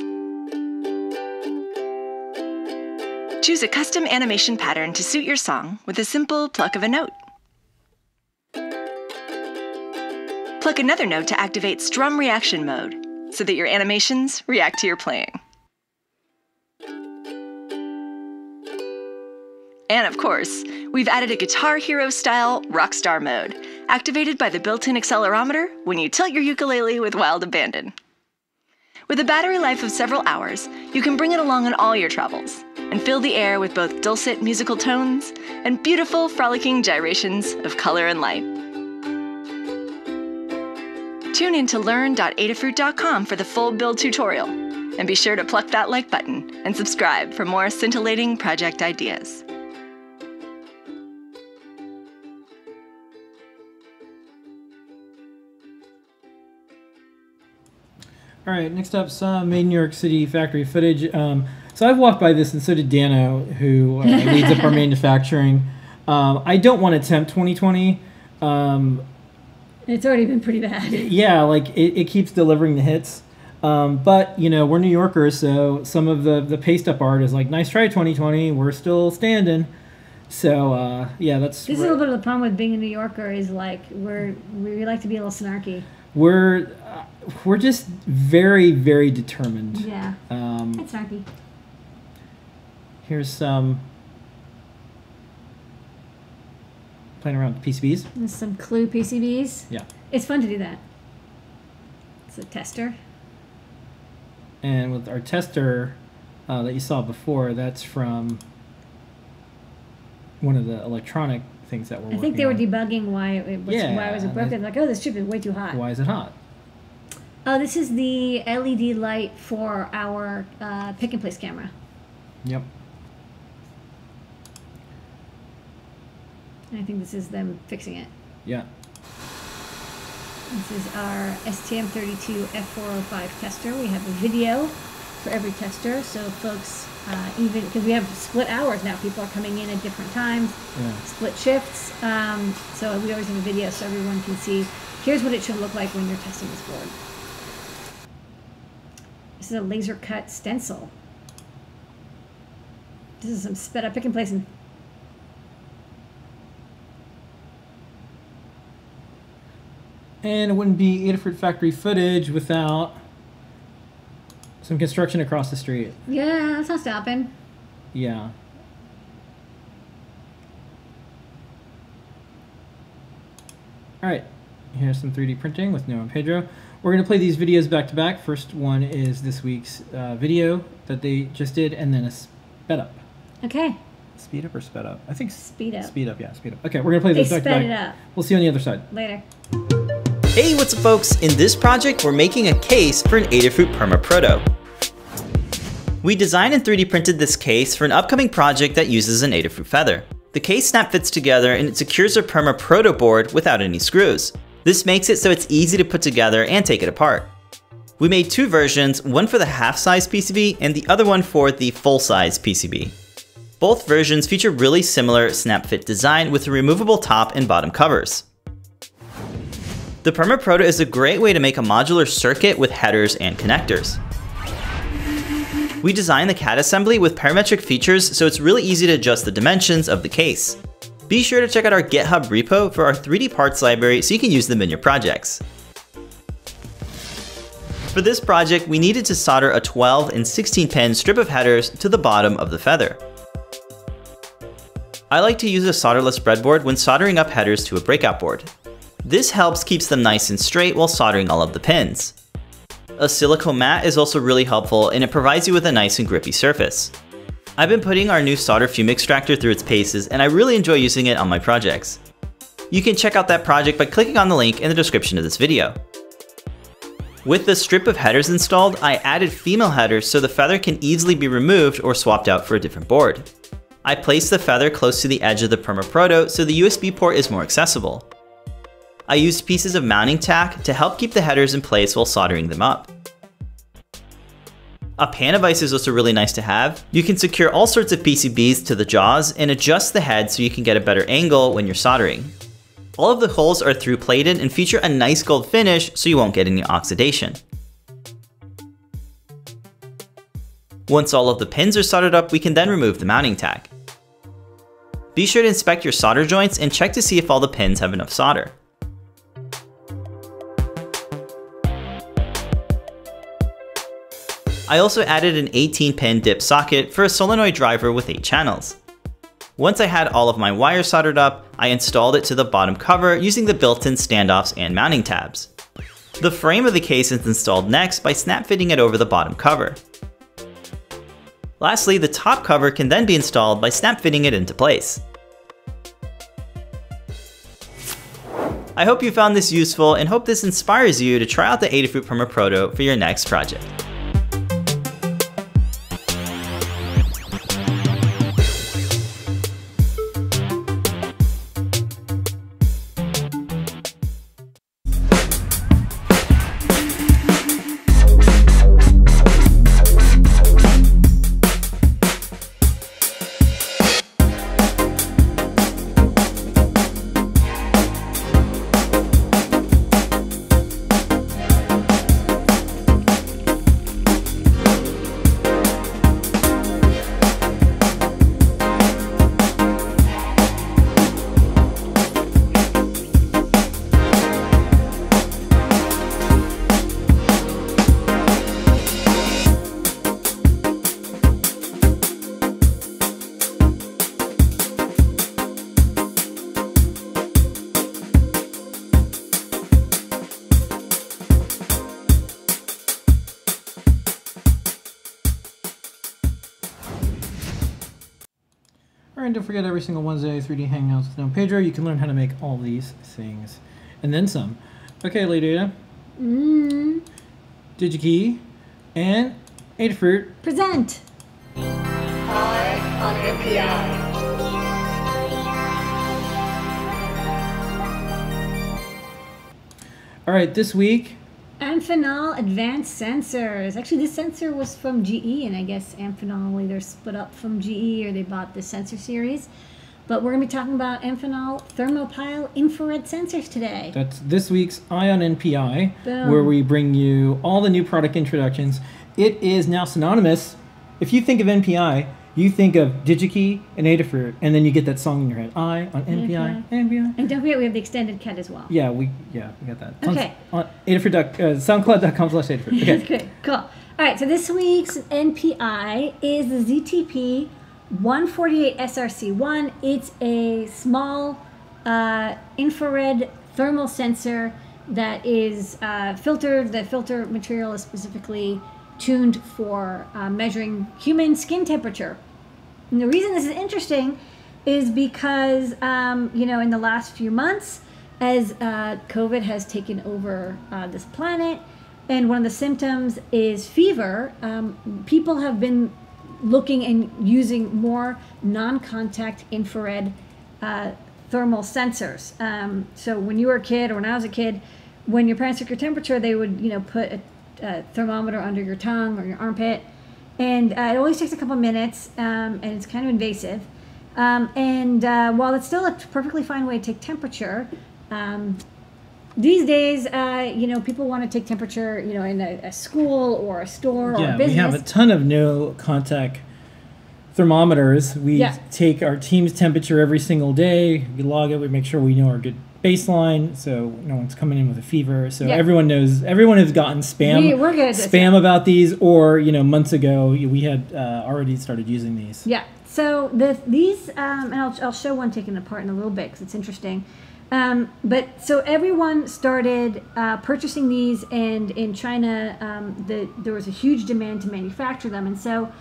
Choose a custom animation pattern to suit your song with a simple pluck of a note. Pluck another note to activate strum reaction mode so that your animations react to your playing. And of course, we've added a Guitar Hero style Rockstar mode, activated by the built in accelerometer when you tilt your ukulele with wild abandon. With a battery life of several hours, you can bring it along on all your travels and fill the air with both dulcet musical tones and beautiful, frolicking gyrations of color and light. Tune in to learn.adafruit.com for the full build tutorial, and be sure to pluck that like button and subscribe for more scintillating project ideas. All right, next up, some made in New York City factory footage. Um, so I've walked by this, and so did Dano, who uh, leads up our manufacturing. Um, I don't want to tempt 2020. Um, It's already been pretty bad. yeah, like it, it keeps delivering the hits. Um, but you know, we're New Yorkers, so some of the the paste up art is like, "Nice try, 2020. We're still standing." So uh, yeah, that's This is a little bit of the problem with being a New Yorker is like we're we like to be a little snarky. We're uh, we're just very very determined. Yeah. Um, It's snarky. here's some playing around with PCBs. There's some clue PCBs. Yeah. It's fun to do that. It's a tester. And with our tester uh, that you saw before, that's from one of the electronic things that we're I think they were on. debugging why it was Yeah, why was it broken. Like, oh, this chip is way too hot. Why is it hot? Oh, this is the LED light for our uh, pick and place camera. Yep. And I think this is them fixing it. Yeah. This is our STM32 F405 tester. We have a video for every tester, so folks, uh, even because we have split hours now, people are coming in at different times, Yeah. split shifts. Um, so we always have a video so everyone can see. Here's what it should look like when you're testing this board. This is a laser cut stencil. This is some sped up pick and place and And it wouldn't be Adafruit factory footage without some construction across the street. yeah, that's not stopping. Yeah. All right, here's some 3D printing with Noe and Pedro. We're going to play these videos back to back. First one is this week's uh, video that they just did, and then a sped up. Okay, Speed up or sped up? I think speed up. speed up. Yeah, speed up. Okay, we're going to play They those back to sped back. it up. We'll see you on the other side. Later. Hey, what's up folks? In this project, we're making a case for an Adafruit Perma Proto. We designed and 3D printed this case for an upcoming project that uses an Adafruit Feather. The case snap fits together and it secures our Perma Proto board without any screws. This makes it so it's easy to put together and take it apart. We made two versions, one for the half-size PCB and the other one for the full-size PCB. Both versions feature really similar snap fit design with removable top and bottom covers. The Perma Proto is a great way to make a modular circuit with headers and connectors. We designed the CAD assembly with parametric features so it's really easy to adjust the dimensions of the case. Be sure to check out our GitHub repo for our 3D parts library so you can use them in your projects. For this project, we needed to solder a 12 and 16 pin strip of headers to the bottom of the feather. I like to use a solderless breadboard when soldering up headers to a breakout board. This helps keeps them nice and straight while soldering all of the pins. A silicone mat is also really helpful and it provides you with a nice and grippy surface. I've been putting our new solder fume extractor through its paces and I really enjoy using it on my projects. You can check out that project by clicking on the link in the description of this video. With the strip of headers installed, I added female headers so the feather can easily be removed or swapped out for a different board. I placed the feather close to the edge of the Permaproto so the USB port is more accessible. I used pieces of mounting tack to help keep the headers in place while soldering them up. A PanaVise is also really nice to have. You can secure all sorts of PCBs to the jaws and adjust the head so you can get a better angle when you're soldering. All of the holes are through plated and feature a nice gold finish so you won't get any oxidation. Once all of the pins are soldered up, we can then remove the mounting tack. Be sure to inspect your solder joints and check to see if all the pins have enough solder. I also added an 18 pin dip socket for a solenoid driver with 8 channels. Once I had all of my wires soldered up, I installed it to the bottom cover using the built-in standoffs and mounting tabs. The frame of the case is installed next by snap fitting it over the bottom cover. Lastly, the top cover can then be installed by snap fitting it into place. I hope you found this useful and hope this inspires you to try out the Adafruit Perma Proto for your next project. Single Wednesday 3D Hangouts with No Pedro. You can learn how to make all these things and then some. Okay, Lady Ada. Mm. DigiKey and Adafruit. Present. Eye on NPI. All right, this week. Amphenol Advanced Sensors. Actually, this sensor was from GE, and I guess Amphenol either split up from GE or they bought the sensor series. But we're going to be talking about Amphenol Thermopile infrared sensors today. That's this week's Eye on NPI, Boom. where we bring you all the new product introductions. It is now synonymous. If you think of NPI, you think of DigiKey and Adafruit, and then you get that song in your head. Eye on NPI, NPI. And don't forget, we have the extended cut as well. Yeah, we yeah we got that. Okay. On, on Adafruit. Uh, SoundCloud.com slash Adafruit. Okay. okay, cool. All right, so this week's NPI is the ZTP 148 SRC1. It's a small uh, infrared thermal sensor that is uh, filtered. The filter material is specifically tuned for uh, measuring human skin temperature. And the reason this is interesting is because, um, you know, in the last few months, as uh, COVID has taken over uh, this planet, and one of the symptoms is fever, um, people have been looking and using more non contact infrared uh, thermal sensors. Um, so when you were a kid, or when I was a kid, when your parents took your temperature, they would, you know, put a, a thermometer under your tongue or your armpit. And uh, it always takes a couple minutes, um, and it's kind of invasive. Um, and uh, while it's still a perfectly fine way to take temperature, um, these days, uh, you know, people want to take temperature, you know, in a, a school or a store or Yeah, a we have a ton of no contact thermometers. We Yeah. take our team's temperature every single day. We log it. We make sure we know our good baseline, so no one's coming in with a fever. So Yeah. everyone knows. Everyone has gotten spam We- we're good spam about these, or you know, months ago we had uh, already started using these. Yeah. So the these, um, and I'll, I'll show one taken apart in a little bit because it's interesting. Um, but so everyone started uh, purchasing these, and in China, um, the, there was a huge demand to manufacture them. And so,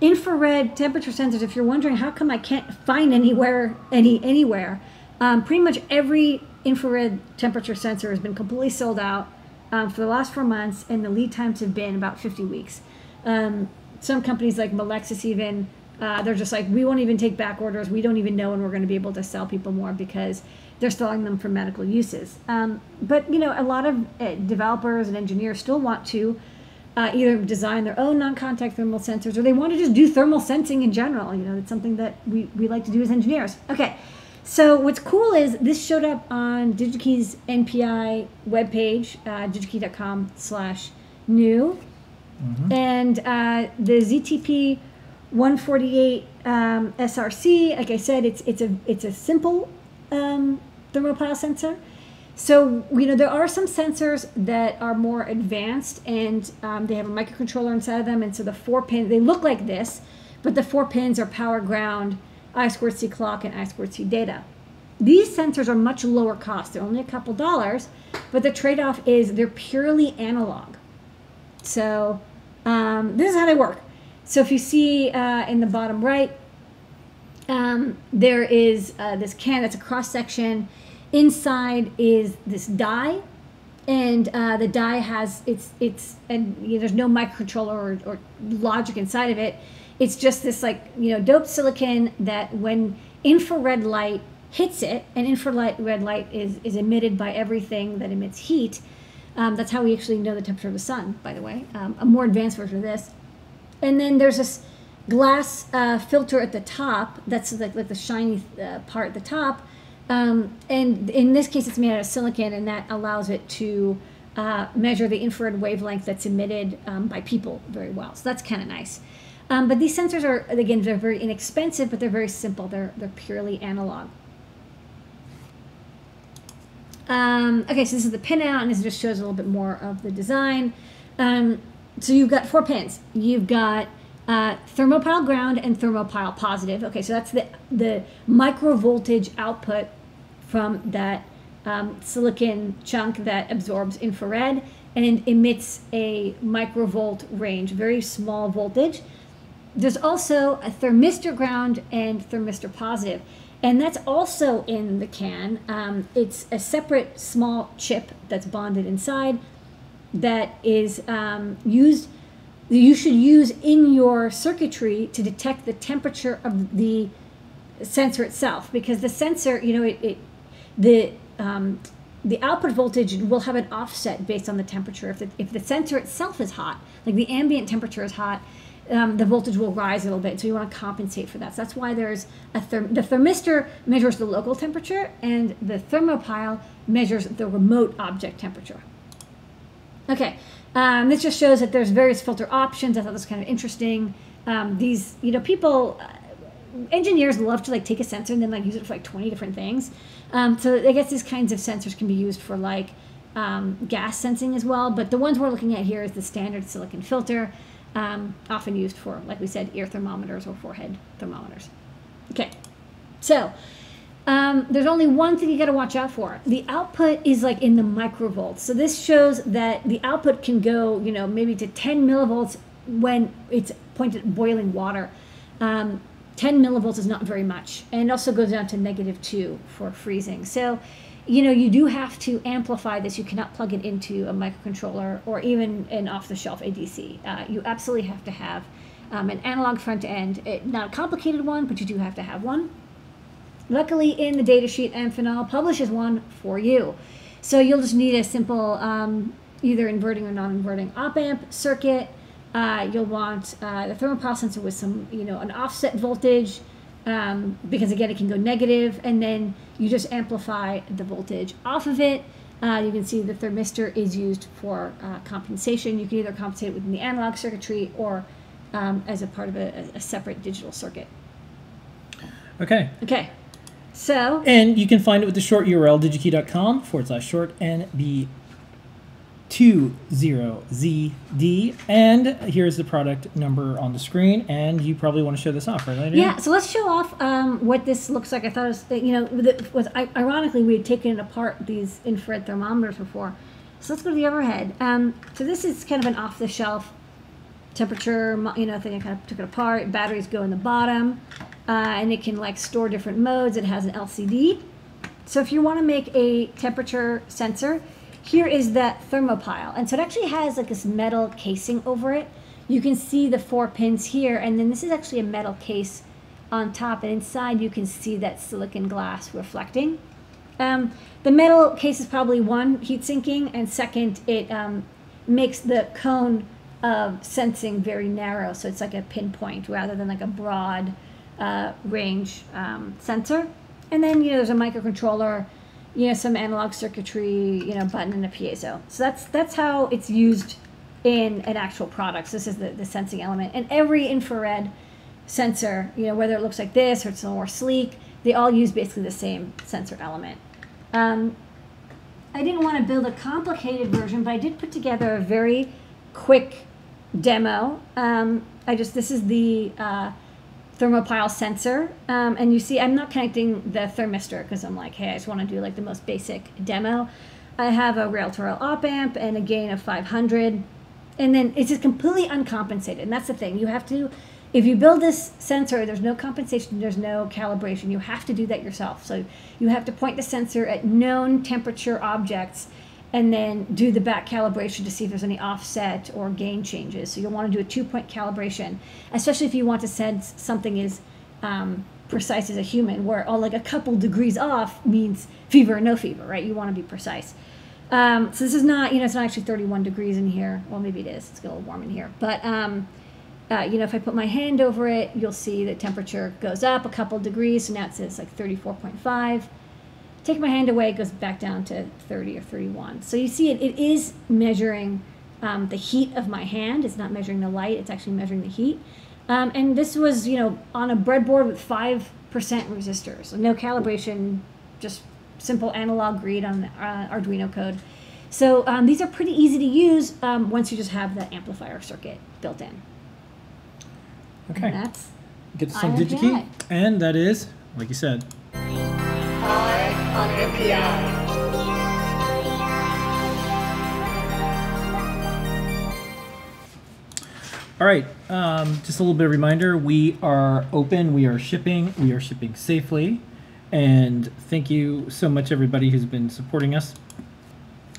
infrared temperature sensors. If you're wondering how come I can't find anywhere any anywhere, um, pretty much every infrared temperature sensor has been completely sold out um, for the last four months, and the lead times have been about 50 weeks. Um, some companies like Melexis even uh, they're just like we won't even take back orders. We don't even know when we're going to be able to sell people more because they're selling them for medical uses. Um, but you know, a lot of uh, developers and engineers still want to uh, either design their own non-contact thermal sensors or they want to just do thermal sensing in general. You know, it's something that we, we like to do as engineers. Okay, so what's cool is this showed up on DigiKey's NPI webpage, uh, digikey.com slash new. Mm-hmm. And uh, the ZTP 148 um, SRC, like I said, it's it's a it's a simple um, thermopile sensor. So you know there are some sensors that are more advanced, and um, they have a microcontroller inside of them, and so the four pins, they look like this, but the four pins are power ground, I squared C clock, and I squared C data. These sensors are much lower cost; they're only a couple dollars, but the trade-off is they're purely analog. So um, this is how they work. So if you see uh, in the bottom right, um, there is uh, this can that's a cross section. Inside is this die, and uh, the die has it's it's and you know, there's no microcontroller or, or logic inside of it. It's just this like you know doped silicon that when infrared light hits it, and infrared red light is is emitted by everything that emits heat. Um, that's how we actually know the temperature of the sun, by the way. Um, a more advanced version of this. And then there's this glass uh, filter at the top. That's like, like the shiny uh, part at the top. Um, and in this case, it's made out of silicon, and that allows it to uh, measure the infrared wavelength that's emitted um, by people very well. So that's kind of nice. Um, but these sensors are, again, they're very inexpensive, but they're very simple. They're, they're purely analog. Um, okay, so this is the pinout, and this just shows a little bit more of the design. Um, so you've got four pins. You've got uh, thermopile ground and thermopile positive. Okay, so that's the the micro voltage output from that um, silicon chunk that absorbs infrared and emits a microvolt range, very small voltage. There's also a thermistor ground and thermistor positive, and that's also in the can. Um, it's a separate small chip that's bonded inside that is um, used you should use in your circuitry to detect the temperature of the sensor itself because the sensor you know it, it the um, the output voltage will have an offset based on the temperature. If the, if the sensor itself is hot like the ambient temperature is hot um, the voltage will rise a little bit. So you want to compensate for that. So that's why there's a therm- the thermistor measures the local temperature and the thermopile measures the remote object temperature. Okay, um, this just shows that there's various filter options. I thought this was kind of interesting. Um, these, you know, people, uh, engineers love to like take a sensor and then like use it for like 20 different things. Um, so I guess these kinds of sensors can be used for like um, gas sensing as well. But the ones we're looking at here is the standard silicon filter, um, often used for, like we said, ear thermometers or forehead thermometers. Okay, so um, there's only one thing you got to watch out for. The output is like in the microvolts. So this shows that the output can go, you know, maybe to 10 millivolts when it's pointed at boiling water. Um, 10 millivolts is not very much. And it also goes down to negative two for freezing. So, you know, you do have to amplify this. You cannot plug it into a microcontroller or even an off-the-shelf ADC. Uh, you absolutely have to have um, an analog front end. It, not a complicated one, but you do have to have one. Luckily, in the datasheet, Amphenol publishes one for you. So you'll just need a simple um, either inverting or non-inverting op-amp circuit. Uh, you'll want uh, the thermopile sensor with some, you know, an offset voltage um, because again, it can go negative, and then you just amplify the voltage off of it. Uh, you can see the thermistor is used for uh, compensation. You can either compensate within the analog circuitry or um, as a part of a, a separate digital circuit. Okay. Okay. So. And you can find it with the short URL, digikey.com forward slash short NB. 20ZD. And here's the product number on the screen. And you probably want to show this off, right? Lydia? Yeah, so let's show off um, what this looks like. I thought it was, you know, the, was ironically we had taken it apart these infrared thermometers before. So let's go to the overhead. Um, so this is kind of an off-the-shelf temperature, you know, thing. I kind of took it apart. Batteries go in the bottom, uh, and it can like store different modes. It has an LCD. So if you want to make a temperature sensor, here is that thermopile. And so it actually has like this metal casing over it. You can see the four pins here, and then this is actually a metal case on top, and inside you can see that silicon glass reflecting. Um, the metal case is probably one, heat sinking, and second, it um, makes the cone of sensing very narrow, so it's like a pinpoint rather than like a broad uh, range um, sensor. And then you know there's a microcontroller, you know some analog circuitry, you know button and a piezo. So that's that's how it's used in an actual product. So this is the, the sensing element, and every infrared sensor, you know whether it looks like this or it's more sleek, they all use basically the same sensor element. Um, I didn't want to build a complicated version, but I did put together a very quick demo. Um, I just this is the uh, thermopile sensor, um, and you see I'm not connecting the thermistor because I'm like, hey, I just want to do like the most basic demo. I have a rail to rail op amp and a gain of 500, and then it's just completely uncompensated. And that's the thing, you have to. If you build this sensor, there's no compensation, there's no calibration. You have to do that yourself. So you have to point the sensor at known temperature objects and then do the back calibration to see if there's any offset or gain changes. So you'll want to do a two point calibration, especially if you want to sense something is um, precise as a human, where oh, like a couple degrees off means fever or no fever, right? You want to be precise. Um, so this is not, you know, it's not actually 31 degrees in here. Well, maybe it is. It's a little warm in here. But, um, uh, you know, if I put my hand over it, you'll see the temperature goes up a couple degrees. So now it says like 34.5 take my hand away, it goes back down to 30 or 31. So you see it, it is measuring um, the heat of my hand. It's not measuring the light, it's actually measuring the heat. Um, and this was, you know, on a breadboard with 5% resistors. So no calibration, just simple analog read on uh, Arduino code. So um, these are pretty easy to use um, once you just have the amplifier circuit built in. Okay. And that's Get some. DigiKey. And that is, like you said, Eye on NPI. All right, um, just a little bit of reminder, we are open, we are shipping, we are shipping safely, and thank you so much everybody who's been supporting us.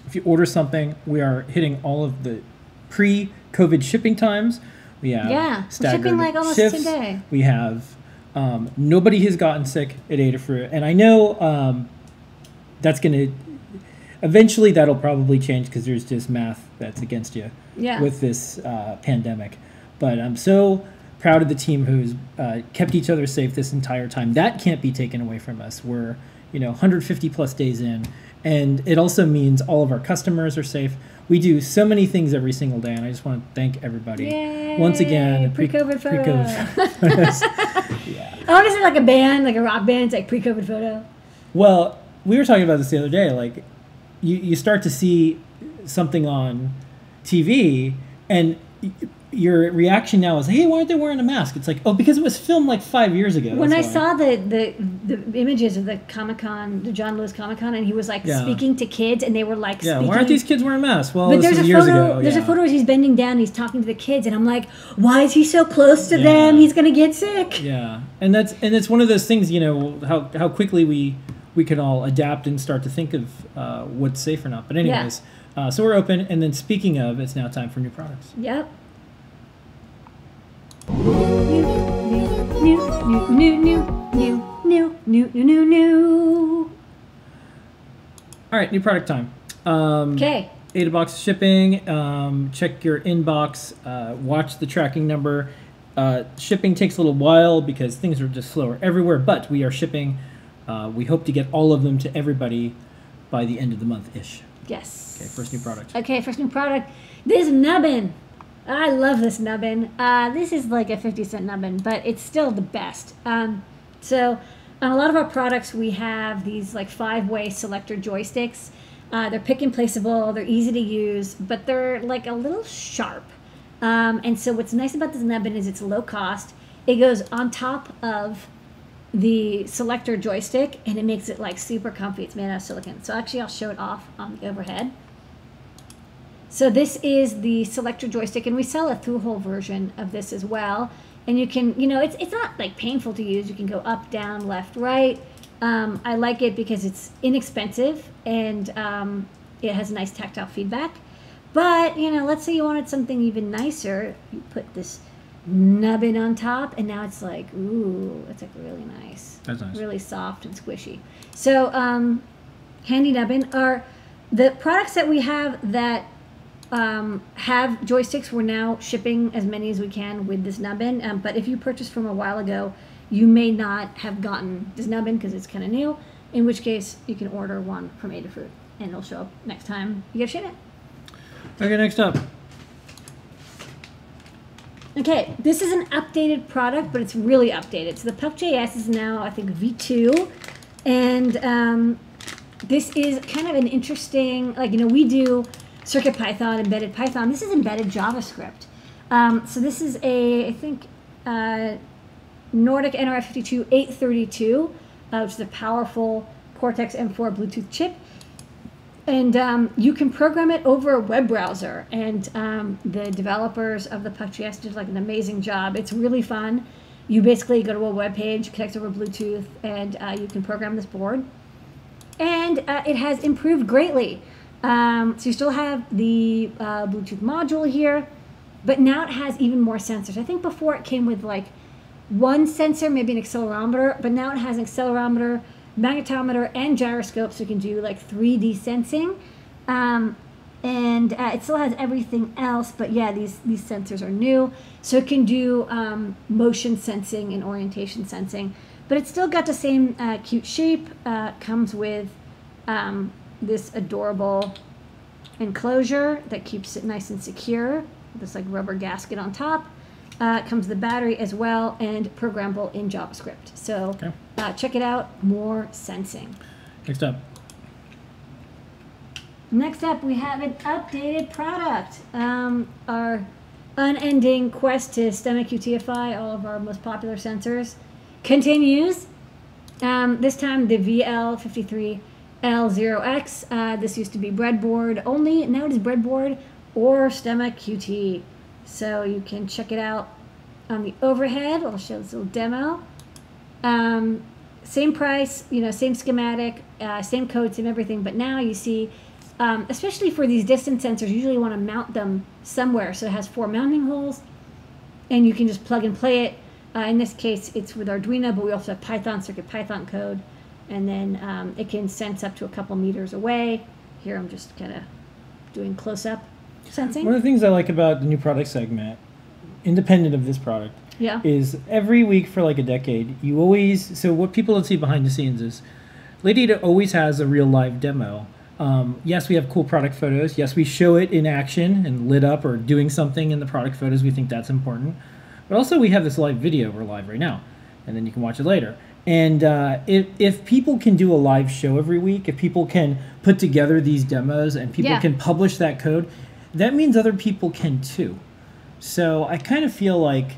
If you order something, we are hitting all of the pre-COVID shipping times. We have Yeah, shipping like almost shifts. today. We have um, nobody has gotten sick at Adafruit, and I know um, that's going to eventually that'll probably change because there's just math that's against you Yeah. with this uh, pandemic. But I'm so proud of the team who's uh, kept each other safe this entire time. That can't be taken away from us. We're you know 150 plus days in, and it also means all of our customers are safe. We do so many things every single day, and I just want to thank everybody once again. pre- Pre-COVID photo. photos. I want to like a band, like a rock band, it's like pre-COVID photo. Well, we were talking about this the other day. Like, you, you start to see something on TV, and your reaction now is, "Hey, why aren't they wearing a mask?" It's like, "Oh, because it was filmed like five years ago." when I why." saw the, the the images of the Comic Con, the John Lewis Comic Con, and he was like Yeah. speaking to kids, and they were like, yeah, speaking, why aren't these kids wearing masks? Well, but there's a photo. ago. There's yeah. a photo where he's bending down, and he's talking to the kids, and I'm like, why is he so close to Yeah. them? He's gonna get sick. Yeah, and that's and it's one of those things. You know how how quickly we we can all adapt and start to think of uh, what's safe or not. But anyways, uh, so we're open. And then speaking of, it's now time for new products. Yep. New, new, new, new, new, new, new, new, new, new, new. All right, new product time. Um, Okay. AdaBox shipping. Um, check your inbox. Uh, watch the tracking number. Uh, shipping takes a little while because things are just slower everywhere, but we are shipping. Uh, we hope to get all of them to everybody by the end of the month ish. Yes. Okay, first new product. Okay, first new product. This nubbin. I love this nubbin. Uh, this is like a 50 cent nubbin, but it's still the best. Um, so, on a lot of our products, we have these like five way selector joysticks. Uh, they're pick and placeable. They're easy to use, but they're like a little sharp. Um, and so what's nice about this nubbin is it's low cost. It goes on top of the selector joystick and it makes it like super comfy. It's made out of silicone. So actually I'll show it off on the overhead. So this is the selector joystick and we sell a through hole version of this as well. And you can, you know, it's, it's not like painful to use. You can go up, down, left, right. Um, I like it because it's inexpensive and um, it has nice tactile feedback. But, you know, let's say you wanted something even nicer. You put this nubbin on top and now it's like, ooh, it's like really nice. That's nice. Really soft and squishy. So, um, handy nubbin are the products that we have that um, have joysticks. We're now shipping as many as we can with this nubbin. Um, but if you purchased from a while ago, you may not have gotten this nubbin because it's kind of new. In which case, you can order one from Adafruit, and it'll show up next time you get ship it. Okay, next up. Okay, this is an updated product, but it's really updated. So the Puck.js is now, I think, V2, and um, this is kind of an interesting, like, you know, we do Circuit Python, embedded Python. This is embedded JavaScript. Um, so this is a, I think, uh, Nordic nRF52 832, uh, which is a powerful Cortex M4 Bluetooth chip. And um, you can program it over a web browser. And um, the developers of the Puck.js did like an amazing job. It's really fun. You basically go to a web page, connect over Bluetooth, and uh, you can program this board. And uh, it has improved greatly. Um, so you still have the uh, Bluetooth module here, but now it has even more sensors. I think before it came with like one sensor, maybe an accelerometer, but now it has an accelerometer, magnetometer, and gyroscope, so you can do like 3D sensing. Um, and uh, it still has everything else, but yeah, these, these sensors are new. So it can do um, motion sensing and orientation sensing, but it's still got the same uh, cute shape, uh, comes with um, this adorable enclosure that keeps it nice and secure, this like rubber gasket on top. Uh, comes the battery as well and programmable in JavaScript. So Okay. uh, check it out, more sensing. Next up. Next up, we have an updated product. Um, our unending quest to STEMMA QTFI, all of our most popular sensors, continues. Um, this time, the VL53L0X. Uh, this used to be breadboard only. Now it is breadboard or STEMMA QT. So you can check it out on the overhead. I'll show this little demo. Um, same price, you know, same schematic, uh, same code, same everything. But now you see, um, especially for these distance sensors, you usually want to mount them somewhere. So it has four mounting holes, and you can just plug and play it. Uh, in this case, it's with Arduino, but we also have Python, Circuit Python code, and then um, it can sense up to a couple meters away. Here I'm just kind of doing close up sensing. One of the things I like about the new product segment, independent of this product, Yeah. is every week for like a decade, you always. So what people don't see behind the scenes is, Lady Ada always has a real live demo. Um, yes, we have cool product photos. Yes, we show it in action and lit up or doing something in the product photos. We think that's important. But also, we have this live video. We're live right now, and then you can watch it later. And uh, if, if people can do a live show every week, if people can put together these demos and people Yeah. can publish that code, that means other people can too. So I kind of feel like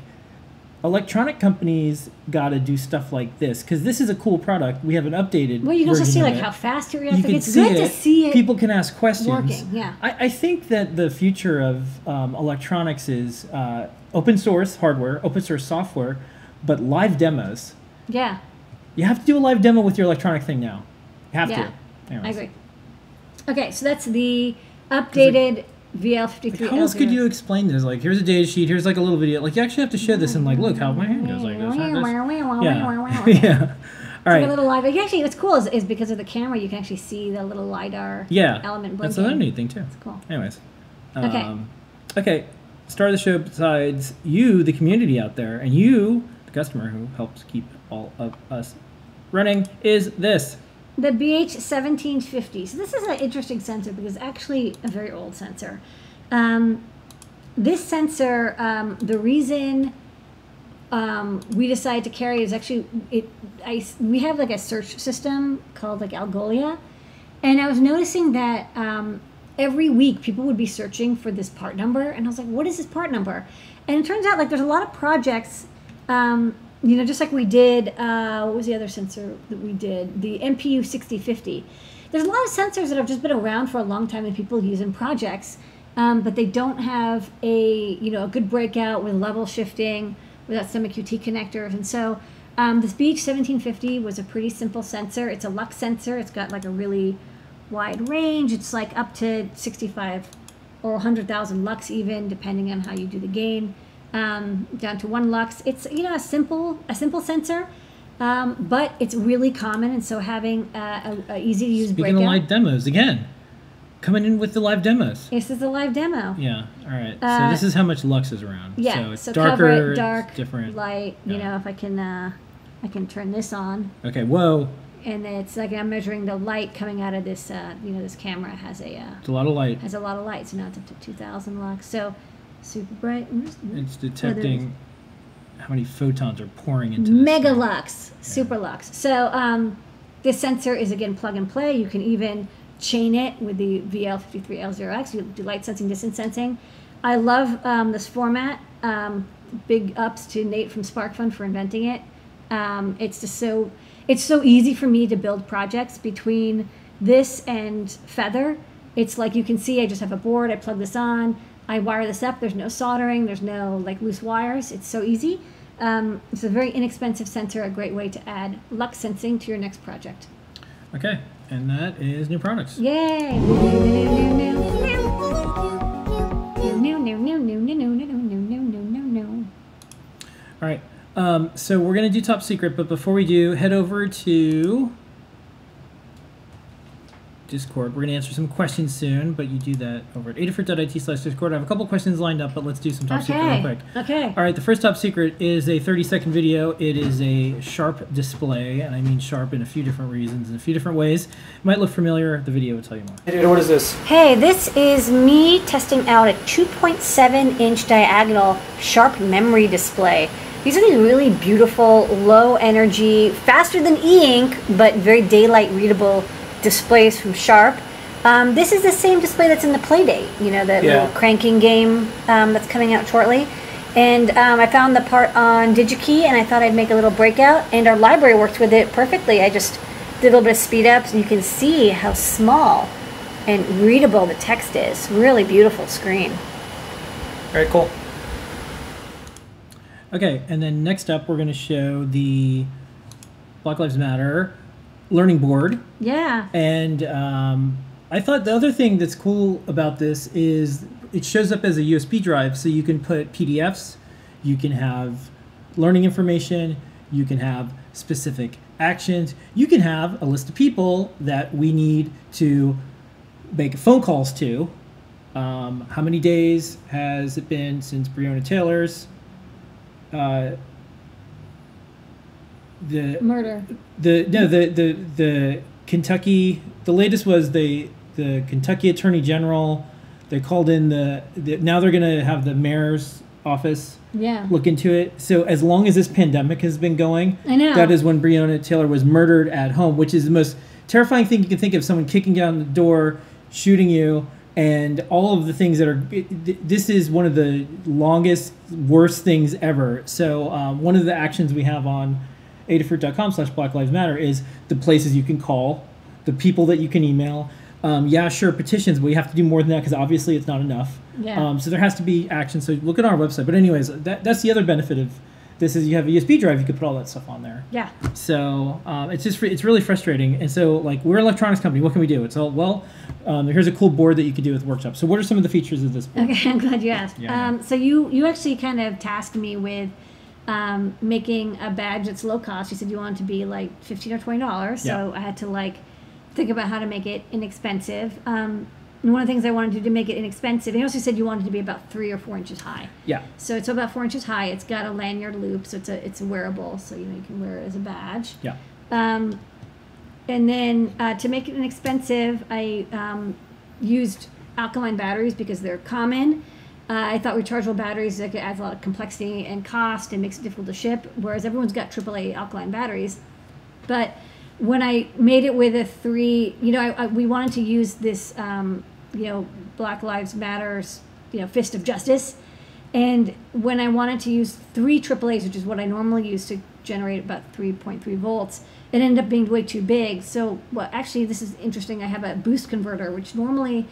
electronic companies got to do stuff like this because this is a cool product. We have an updated. Well, you can also see like how fast you're can It's good it. to see it. People can ask questions. working, yeah. I, I think that the future of um, electronics is uh, open source hardware, open source software, but live demos. Yeah. You have to do a live demo with your electronic thing now. You have yeah. to. I agree. Okay, so that's the updated VL53. Like, how else could you explain this? Like, here's a data sheet. Here's like a little video. Like, you actually have to show this and like, look how my hand goes like this. Yeah. yeah. All Like a little LiDAR. Actually, what's cool is, is because of the camera, you can actually see the little LiDAR Yeah. element Blinking. That's another neat thing too. That's cool. Anyways. Okay. Um, okay. Star of the show besides you, the community out there, and you, the customer who helps keep all of us running, is this. The BH1750. So this is an interesting sensor because actually a very old sensor. Um, this sensor, um, the reason um, we decided to carry is actually it. I we have like a search system called like Algolia, And I was noticing that um, every week people would be searching for this part number, and I was like, "What is this part number?" And it turns out like there's a lot of projects. Um, you know, just like we did, uh, what was the other sensor that we did? The MPU 6050. There's a lot of sensors that have just been around for a long time and people use in projects, um, but they don't have a you know a good breakout with level shifting without some QT connectors. And so um, this BH 1750 was a pretty simple sensor. It's a lux sensor. It's got like a really wide range. It's like up to 65 or 100,000 lux even, depending on how you do the gain, um, down to one lux. It's you know a simple a simple sensor, um, but it's really common, and so having a, a, a easy to use Speaking breakout. of live demos, again, coming in with the live demos. this is a live demo. Yeah. All right. Uh, so this is how much lux is around. Yeah, So it's so darker, it dark, different. light. You know, if I can, uh, I can turn this on, Okay. Whoa. and it's like I'm measuring the light coming out of this. Uh, you know, this camera has a uh, It's a lot of light. has a lot of light, so now it's up to 2,000 lux. So super bright. It's oh, there it is. detecting how many photons are pouring into this. Mega lux, super lux. So um, this sensor is again plug and play. You can even chain it with the VL53L0X. You do light sensing, distance sensing. I love um, this format. Um, big ups to Nate from SparkFun for inventing it. Um, it's just so it's so easy for me to build projects between this and Feather. It's like you can see I just have a board. I plug this on. I wire this up. There's no soldering. There's no like loose wires. It's so easy. Um, it's a very inexpensive sensor, a great way to add lux sensing to your next project. Okay, and that is new products. Yay! All right, um, so we're going to do top secret, but before we do, head over to Discord. We're gonna answer some questions soon, but you do that over at adafruit.it slash Discord. I have a couple questions lined up, but let's do some top secret real quick. Okay. All right. The first top secret is a 30 second video. It is a sharp display, and I mean sharp in a few different reasons, in a few different ways. It might look familiar. The video will tell you more. What is this? Hey, this is me testing out a 2.7 inch diagonal sharp memory display. These are these really beautiful, low energy, faster than e ink, but very daylight readable displays from Sharp. Um, this is the same display that's in the Playdate, you know, the Yeah. little cranking game um, that's coming out shortly. And um, I found the part on DigiKey, and I thought I'd make a little breakout, and our library works with it perfectly. I just did a little bit of speed ups, and you can see how small and readable the text is. Really beautiful screen. Very cool. Okay, and then next up, we're going to show the Black Lives Matter learning board. Yeah. And um, I thought the other thing that's cool about this is it shows up as a USB drive, so you can put PDFs, you can have learning information, you can have specific actions, you can have a list of people that we need to make phone calls to. Um, how many days has it been since Breonna Taylor's uh, the Murder. the no the the the Kentucky the latest was the the Kentucky Attorney General they called in the, the now they're going to have the mayor's office Yeah. look into it so as long as this pandemic has been going I know. that is when Breonna Taylor was murdered at home which is the most terrifying thing you can think of someone kicking down the door shooting you and all of the things that are this is one of the longest worst things ever so um, one of the actions we have on adafruit.com slash black lives matter is the places you can call the people that you can email um, yeah sure petitions but we have to do more than that because obviously it's not enough Yeah. um, so there has to be action so look at our website but anyways that, that's the other benefit of this is you have a usb drive you could put all that stuff on there Yeah. so um, it's just it's really frustrating. And so like we're an electronics company. What can we do? It's all well. Um, here's a cool board that you could do with workshop. So what are some of the features of this board? Okay, I'm glad you asked. Yeah. Um, so you you actually kind of tasked me with um, making a badge that's low cost. You said you wanted to be like fifteen or twenty dollars. So Yeah. I had to like think about how to make it inexpensive. Um, and one of the things I wanted to do to make it inexpensive, and you also said you wanted to be about three or four inches high. Yeah. So it's about four inches high. It's got a lanyard loop, so it's a it's a wearable, so you know you can wear it as a badge. Yeah. Um, and then uh, to make it inexpensive, I um, used alkaline batteries because they're common. Uh, I thought rechargeable batteries like, adds a lot of complexity and cost and makes it difficult to ship, whereas everyone's got AAA alkaline batteries. But when I made it with a three, you know, I, I, we wanted to use this, um, you know, Black Lives Matters, you know, fist of justice. And when I wanted to use three AAAs, which is what I normally use to generate about 3.3 volts, it ended up being way too big. So, well, actually, this is interesting. I have a boost converter, which normally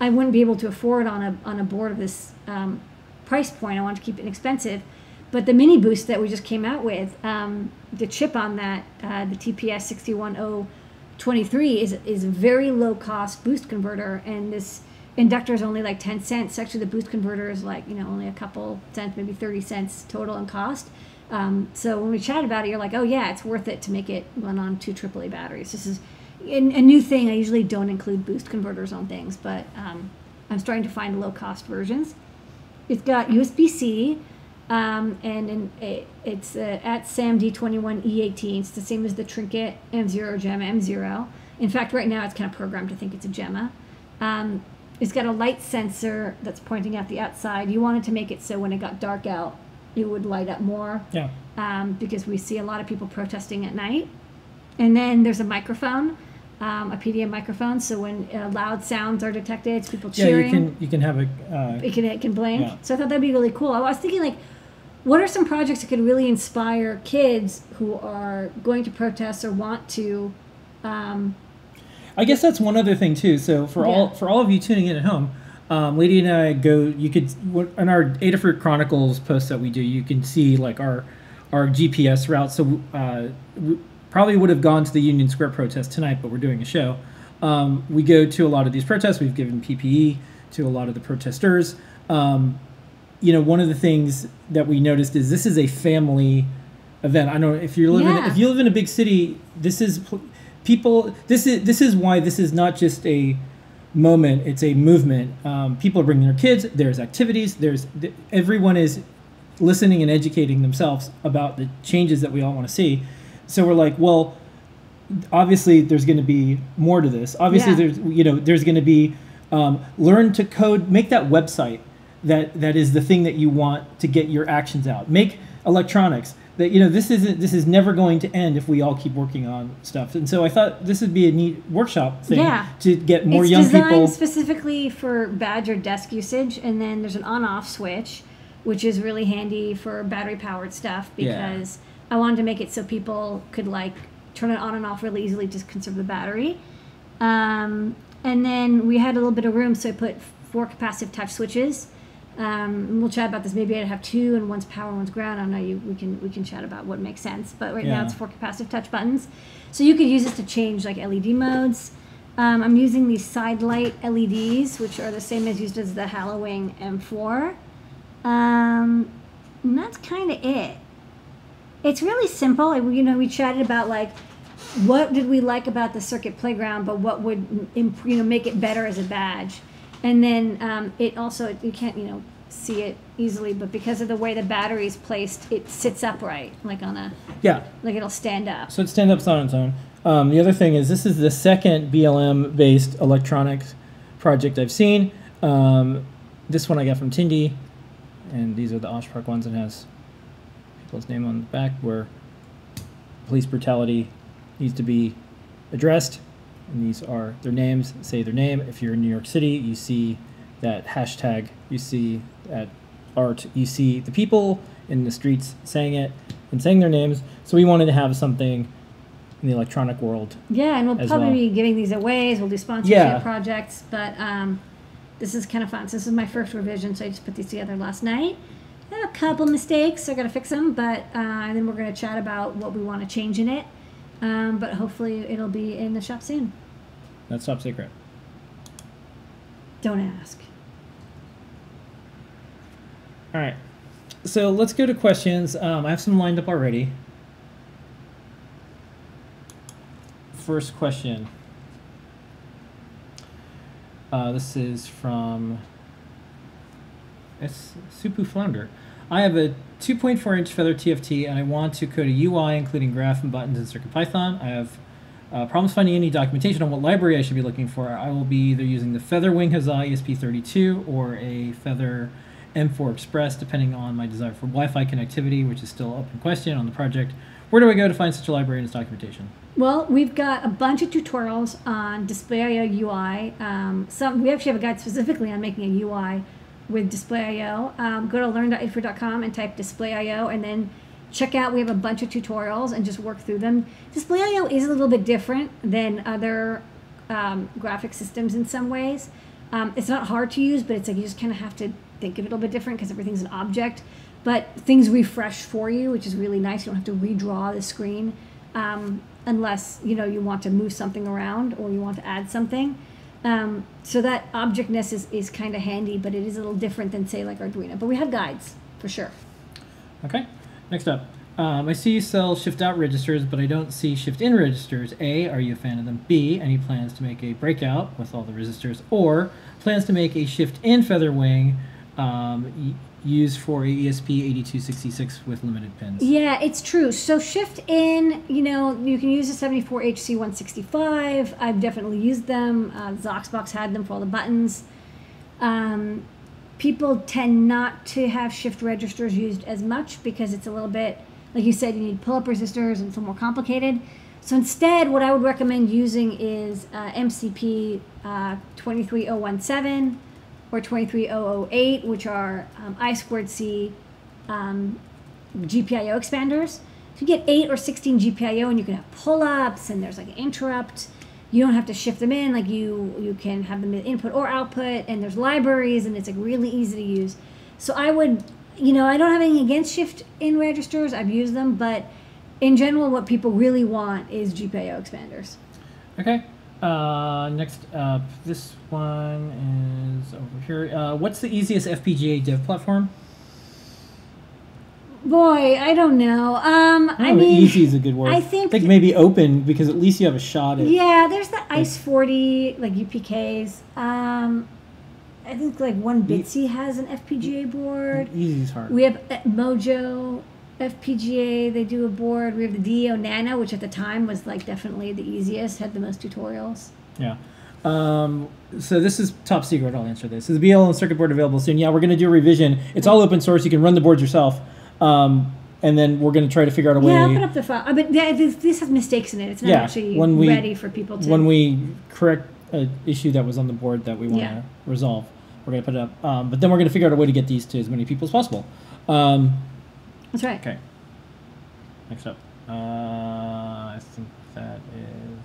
I wouldn't be able to afford on a on a board of this um, price point. I want to keep it inexpensive. But the mini boost that we just came out with, um, the chip on that, uh, the TPS 61023 is is a very low cost boost converter, and this inductor is only like 10 cents. Actually, the boost converter is like you know only a couple cents, maybe 30 cents total in cost. Um, so when we chat about it, you're like, oh yeah, it's worth it to make it run on two AAA batteries. This is a, a new thing. I usually don't include boost converters on things, but um, I'm starting to find low cost versions. It's got USB C, um, and in, it, it's uh, at SAMD21E18. It's the same as the Trinket M0 Gemma M0. In fact, right now it's kind of programmed to think it's a Gemma. Um, it's got a light sensor that's pointing at the outside. You wanted to make it so when it got dark out, it would light up more. Yeah. Um, because we see a lot of people protesting at night. And then there's a microphone, um, a PDM microphone. So when uh, loud sounds are detected, it's people Yeah, cheering. you can you can have a. Uh, it can it can blink. Yeah. So I thought that'd be really cool. I was thinking like, what are some projects that could really inspire kids who are going to protest or want to? Um, I guess that's one other thing too. So for all for all of you tuning in at home, um, Lady and I go. You could in our Adafruit Chronicles post that we do. You can see like our our GPS route. So uh, probably would have gone to the Union Square protest tonight, but we're doing a show. Um, we go to a lot of these protests. We've given PPE to a lot of the protesters. Um, you know, one of the things that we noticed is this is a family event. I don't know if you live in Yeah. if you live in a big city. This is people. This is this is why this is not just a moment. It's a movement. Um, people are bringing their kids. There's activities. There's everyone is listening and educating themselves about the changes that we all want to see. So we're like, well, obviously there's going to be more to this. Obviously Yeah. there's you know there's going to be um, learn to code. Make that website that that is the thing that you want to get your actions out. Make electronics that you know this isn't this is never going to end if we all keep working on stuff. And so I thought this would be a neat workshop thing Yeah. to get more it's young designed people. specifically for Badger desk usage, and then there's an on-off switch, which is really handy for battery-powered stuff Yeah. because I wanted to make it so people could like turn it on and off really easily, just conserve the battery. Um, and then we had a little bit of room, so I put four capacitive touch switches. Um, we'll chat about this. Maybe I'd have two, and one's power, one's ground. I don't know. You, we can we can chat about what makes sense. But right now it's four capacitive touch buttons, so you could use this to change like LED modes. Um, I'm using these side light LEDs, which are the same as used as the HalloWing M4. Um, and that's kind of it. It's really simple. You know, we chatted about like what did we like about the circuit playground, but what would you know make it better as a badge. And then um, it also you can't you know see it easily, but because of the way the battery is placed, it sits upright, like on a yeah. like it'll stand up. So it stands up on its own. Um, the other thing is this is the second BLM based electronics project I've seen. Um, this one I got from Tindie, and these are the Oshpark ones. It has people's name on the back where police brutality needs to be addressed. And these are their names, say their name. If you're in New York City, you see that hashtag, you see that art, you see the people in the streets saying it and saying their names. So we wanted to have something in the electronic world. Yeah, and we'll as probably well. be giving these away. We'll do sponsorship Yeah. projects, but um, this is kind of fun. So this is my first revision, so I just put these together last night. I have a couple mistakes, so I gotta fix them, but uh, and then we're gonna chat about what we want to change in it. Um, but hopefully it'll be in the shop soon. That's top secret. Don't ask. All right. So let's go to questions. Um, I have some lined up already. First question. Uh, this is from it's Supu Flounder. I have a 2.4 inch Feather TFT and I want to code a UI including graph and buttons in CircuitPython. I have uh, problems finding any documentation on what library I should be looking for. I will be either using the Feather Wing Huzzah ESP32 or a Feather M4 Express, depending on my desire for Wi-Fi connectivity, which is still open question on the project, where do I go to find such a library and its documentation? Well, we've got a bunch of tutorials on Display.io UI. Um, some we actually have a guide specifically on making a UI with Display.io. Um, go to learn.adafruit.com and type Display.io, and then check out. We have a bunch of tutorials and just work through them. Display.io is a little bit different than other um, graphic systems in some ways. Um, it's not hard to use, but it's like you just kind of have to think of it a little bit different because everything's an object. But things refresh for you, which is really nice. You don't have to redraw the screen um, unless you know you want to move something around or you want to add something. Um, so that objectness is, is kind of handy, but it is a little different than say like Arduino. But we have guides for sure. Okay. Next up. Um, I see you sell shift out registers, but I don't see shift in registers. A, are you a fan of them? B, any plans to make a breakout with all the resistors? Or plans to make a shift in Featherwing um, used for a ESP8266 with limited pins? Yeah, it's true. So shift in, you know, you can use a 74HC165. I've definitely used them. Uh, x0xb0x had them for all the buttons. Um, people tend not to have shift registers used as much because it's a little bit like you said, you need pull-up resistors and it's more complicated. So instead, what I would recommend using is uh, MCP uh, 23017 or 23008, which are um, I squared C um, GPIO expanders. So you get 8 or 16 GPIO and you can have pull-ups and there's like an interrupt. You don't have to shift them in, like you you can have them in input or output, and there's libraries and it's like really easy to use. So I would you know, I don't have anything against shift in registers. I've used them, but in general, what people really want is GPIO expanders. Okay. Uh, next up, this one is over here. Uh, what's the easiest FPGA dev platform? Boy, I don't know. Um, I, I mean, easy is a good word. I think, I think maybe open because at least you have a shot at. Yeah, there's the Ice 40 like UPKs. Um, I think like one Bitsy has an FPGA board. Easy is hard. We have Mojo FPGA. They do a board. We have the DE0 Nano, which at the time was like definitely the easiest. Had the most tutorials. Yeah. Um, so this is top secret. I'll answer this. Is the BLM circuit board available soon? Yeah, we're going to do a revision. It's all open source. You can run the boards yourself. Um, and then we're going to try to figure out a way. Yeah, I'll put up the file. I mean, yeah, this, this has mistakes in it. It's not yeah, actually when we, ready for people to. When we correct an issue that was on the board that we want to Yeah. resolve, we're going to put it up. Um, but then we're going to figure out a way to get these to as many people as possible. That's right. Okay. Next up. Uh, I think that is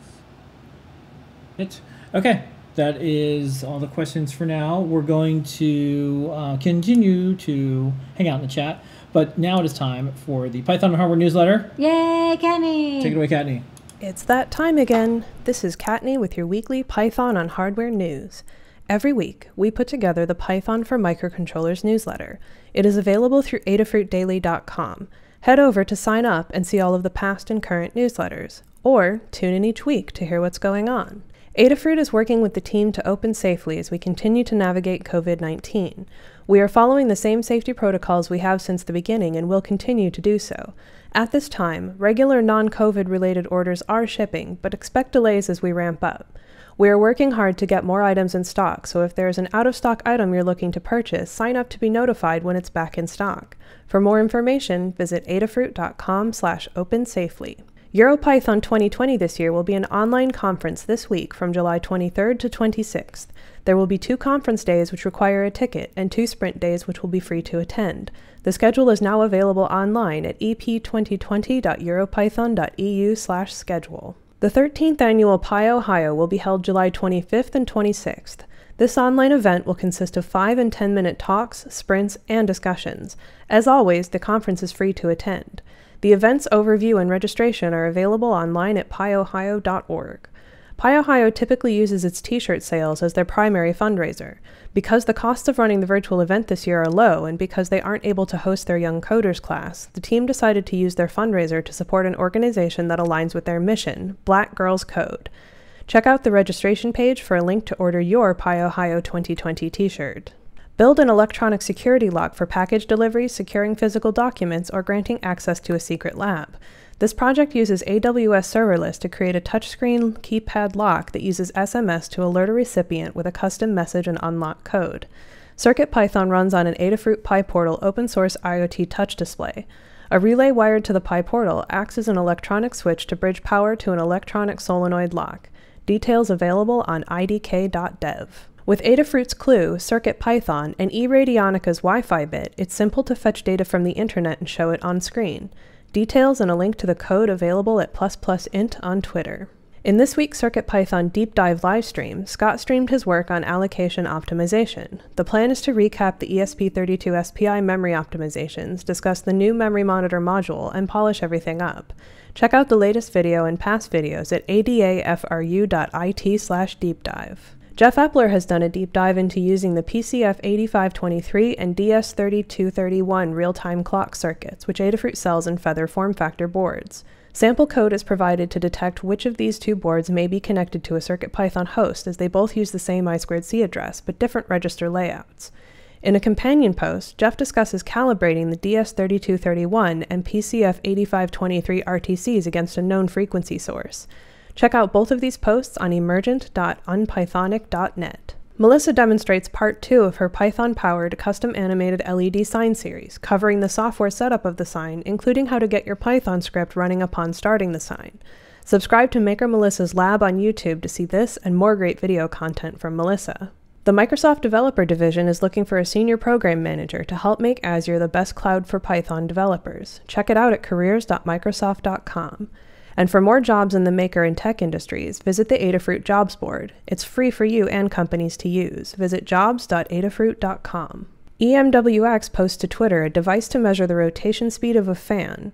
it. Okay. That is all the questions for now. We're going to uh, continue to hang out in the chat, but now it is time for the Python and Hardware newsletter. Yay, Kenny! Take it away, Kattni. It's that time again. This is Kattni with your weekly Python on Hardware news. Every week, we put together the Python for Microcontrollers newsletter. It is available through adafruitdaily.com. Head over to sign up and see all of the past and current newsletters, or tune in each week to hear what's going on. Adafruit is working with the team to open safely as we continue to navigate COVID 19. We are following the same safety protocols we have since the beginning and will continue to do so. At this time, regular non COVID related orders are shipping, but expect delays as we ramp up. We are working hard to get more items in stock, so if there is an out of stock item you're looking to purchase, sign up to be notified when it's back in stock. For more information, visit adafruit.com slash opensafely. EuroPython 2020 this year will be an online conference this week from July 23rd to 26th. There will be two conference days which require a ticket and two sprint days which will be free to attend. The schedule is now available online at ep2020.europython.eu slash schedule. The 13th annual PyOhio will be held July 25th and 26th. This online event will consist of 5 and 10 minute talks, sprints, and discussions. As always, the conference is free to attend. The event's overview and registration are available online at pyohio.org. PyOhio typically uses its t shirt sales as their primary fundraiser. Because the costs of running the virtual event this year are low, and because they aren't able to host their Young Coders class, the team decided to use their fundraiser to support an organization that aligns with their mission Black Girls Code. Check out the registration page for a link to order your PyOhio 2020 t shirt. Build an electronic security lock for package delivery, securing physical documents, or granting access to a secret lab. This project uses AWS Serverless to create a touchscreen keypad lock that uses SMS to alert a recipient with a custom message and unlock code. CircuitPython runs on an Adafruit PyPortal open source IoT touch display. A relay wired to the PyPortal acts as an electronic switch to bridge power to an electronic solenoid lock. Details available on idk.dev. With Adafruit's Clue, CircuitPython, and eRadionica's Wi-Fi bit, it's simple to fetch data from the internet and show it on screen. Details and a link to the code available at ++int on Twitter. In this week's CircuitPython Deep Dive livestream, Scott streamed his work on allocation optimization. The plan is to recap the ESP32 SPI memory optimizations, discuss the new memory monitor module, and polish everything up. Check out the latest video and past videos at adafru.it slash deepdive. Jeff Epler has done a deep dive into using the PCF 8523 and DS3231 real-time clock circuits, which Adafruit sells in Feather form factor boards. Sample code is provided to detect which of these two boards may be connected to a CircuitPython host as they both use the same I2C address, but different register layouts. In a companion post, Jeff discusses calibrating the DS3231 and PCF8523 RTCs against a known frequency source. Check out both of these posts on emergent.unpythonic.net. Melissa demonstrates part two of her Python powered custom animated LED sign series, covering the software setup of the sign, including how to get your Python script running upon starting the sign. Subscribe to Maker Melissa's lab on YouTube to see this and more great video content from Melissa. The Microsoft Developer Division is looking for a senior program manager to help make Azure the best cloud for Python developers. Check it out at careers.microsoft.com. And for more jobs in the maker and tech industries, visit the Adafruit Jobs Board. It's free for you and companies to use. Visit jobs.adafruit.com. EMWX posts to Twitter a device to measure the rotation speed of a fan,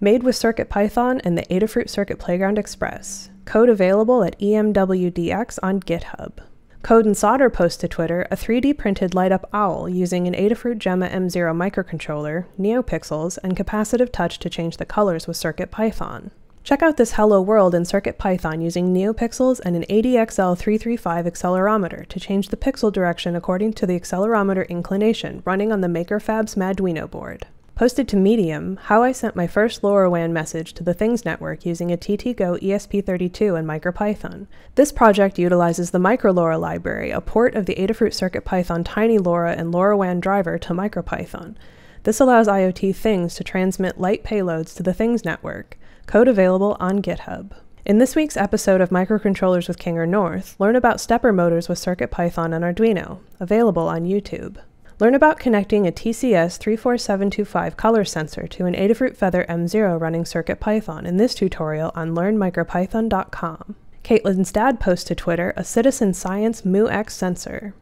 made with CircuitPython and the Adafruit Circuit Playground Express. Code available at EMWDX on GitHub. Code and Solder posts to Twitter a 3D printed light up owl using an Adafruit Gemma M0 microcontroller, NeoPixels, and capacitive touch to change the colors with CircuitPython. Check out this Hello World in CircuitPython using NeoPixels and an ADXL335 accelerometer to change the pixel direction according to the accelerometer inclination running on the MakerFab's Maduino board. Posted to Medium, how I sent my first LoRaWAN message to the Things network using a TTGO ESP32 and MicroPython. This project utilizes the MicroLoRa library, a port of the Adafruit CircuitPython TinyLoRa and LoRaWAN driver to MicroPython. This allows IoT Things to transmit light payloads to the Things network. Code available on GitHub. In this week's episode of Microcontrollers with Kinger North, learn about stepper motors with CircuitPython and Arduino, available on YouTube. Learn about connecting a TCS 34725 color sensor to an Adafruit Feather M0 running CircuitPython in this tutorial on learnmicropython.com. Caitlin's dad posts to Twitter a Citizen Science MuX sensor.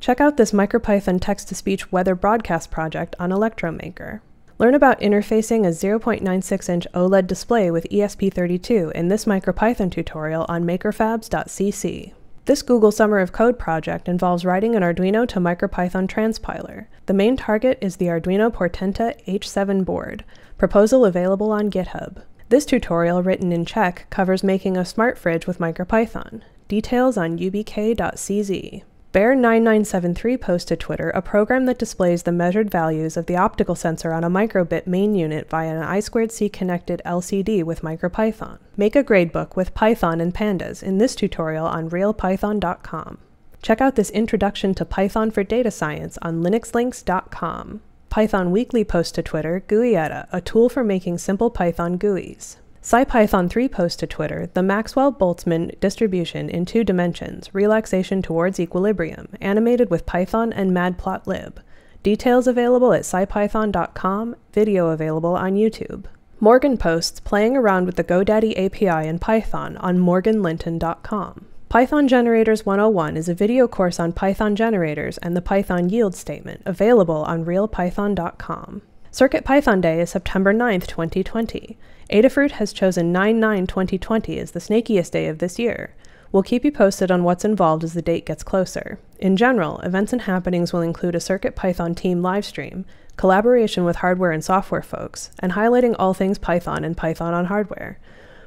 Check out this MicroPython text-to-speech weather broadcast project on Electromaker. Learn about interfacing a 0.96 inch OLED display with ESP32 in this MicroPython tutorial on makerfabs.cc. This Google Summer of Code project involves writing an Arduino to MicroPython transpiler. The main target is the Arduino Portenta H7 board. Proposal available on GitHub. This tutorial, written in Czech, covers making a smart fridge with MicroPython. Details on ubk.cz. Bear9973 posts to Twitter a program that displays the measured values of the optical sensor on a microbit main unit via an I2C connected LCD with MicroPython. Make a gradebook with Python and Pandas in this tutorial on realpython.com. Check out this introduction to Python for data science on linuxlinks.com. Python Weekly posts to Twitter GUIetta, a tool for making simple Python GUIs. SciPython 3 posts to Twitter the Maxwell-Boltzmann distribution in two dimensions, relaxation towards equilibrium, animated with Python and matplotlib. Details available at scipython.com, video available on YouTube. Morgan posts playing around with the GoDaddy API in Python on morganlinton.com. Python Generators 101 is a video course on Python generators and the Python yield statement, available on realpython.com. CircuitPython Day is September 9th, 2020. Adafruit has chosen 9-9-2020 as the snakiest day of this year. We'll keep you posted on what's involved as the date gets closer. In general, events and happenings will include a CircuitPython team livestream, collaboration with hardware and software folks, and highlighting all things Python and Python on hardware.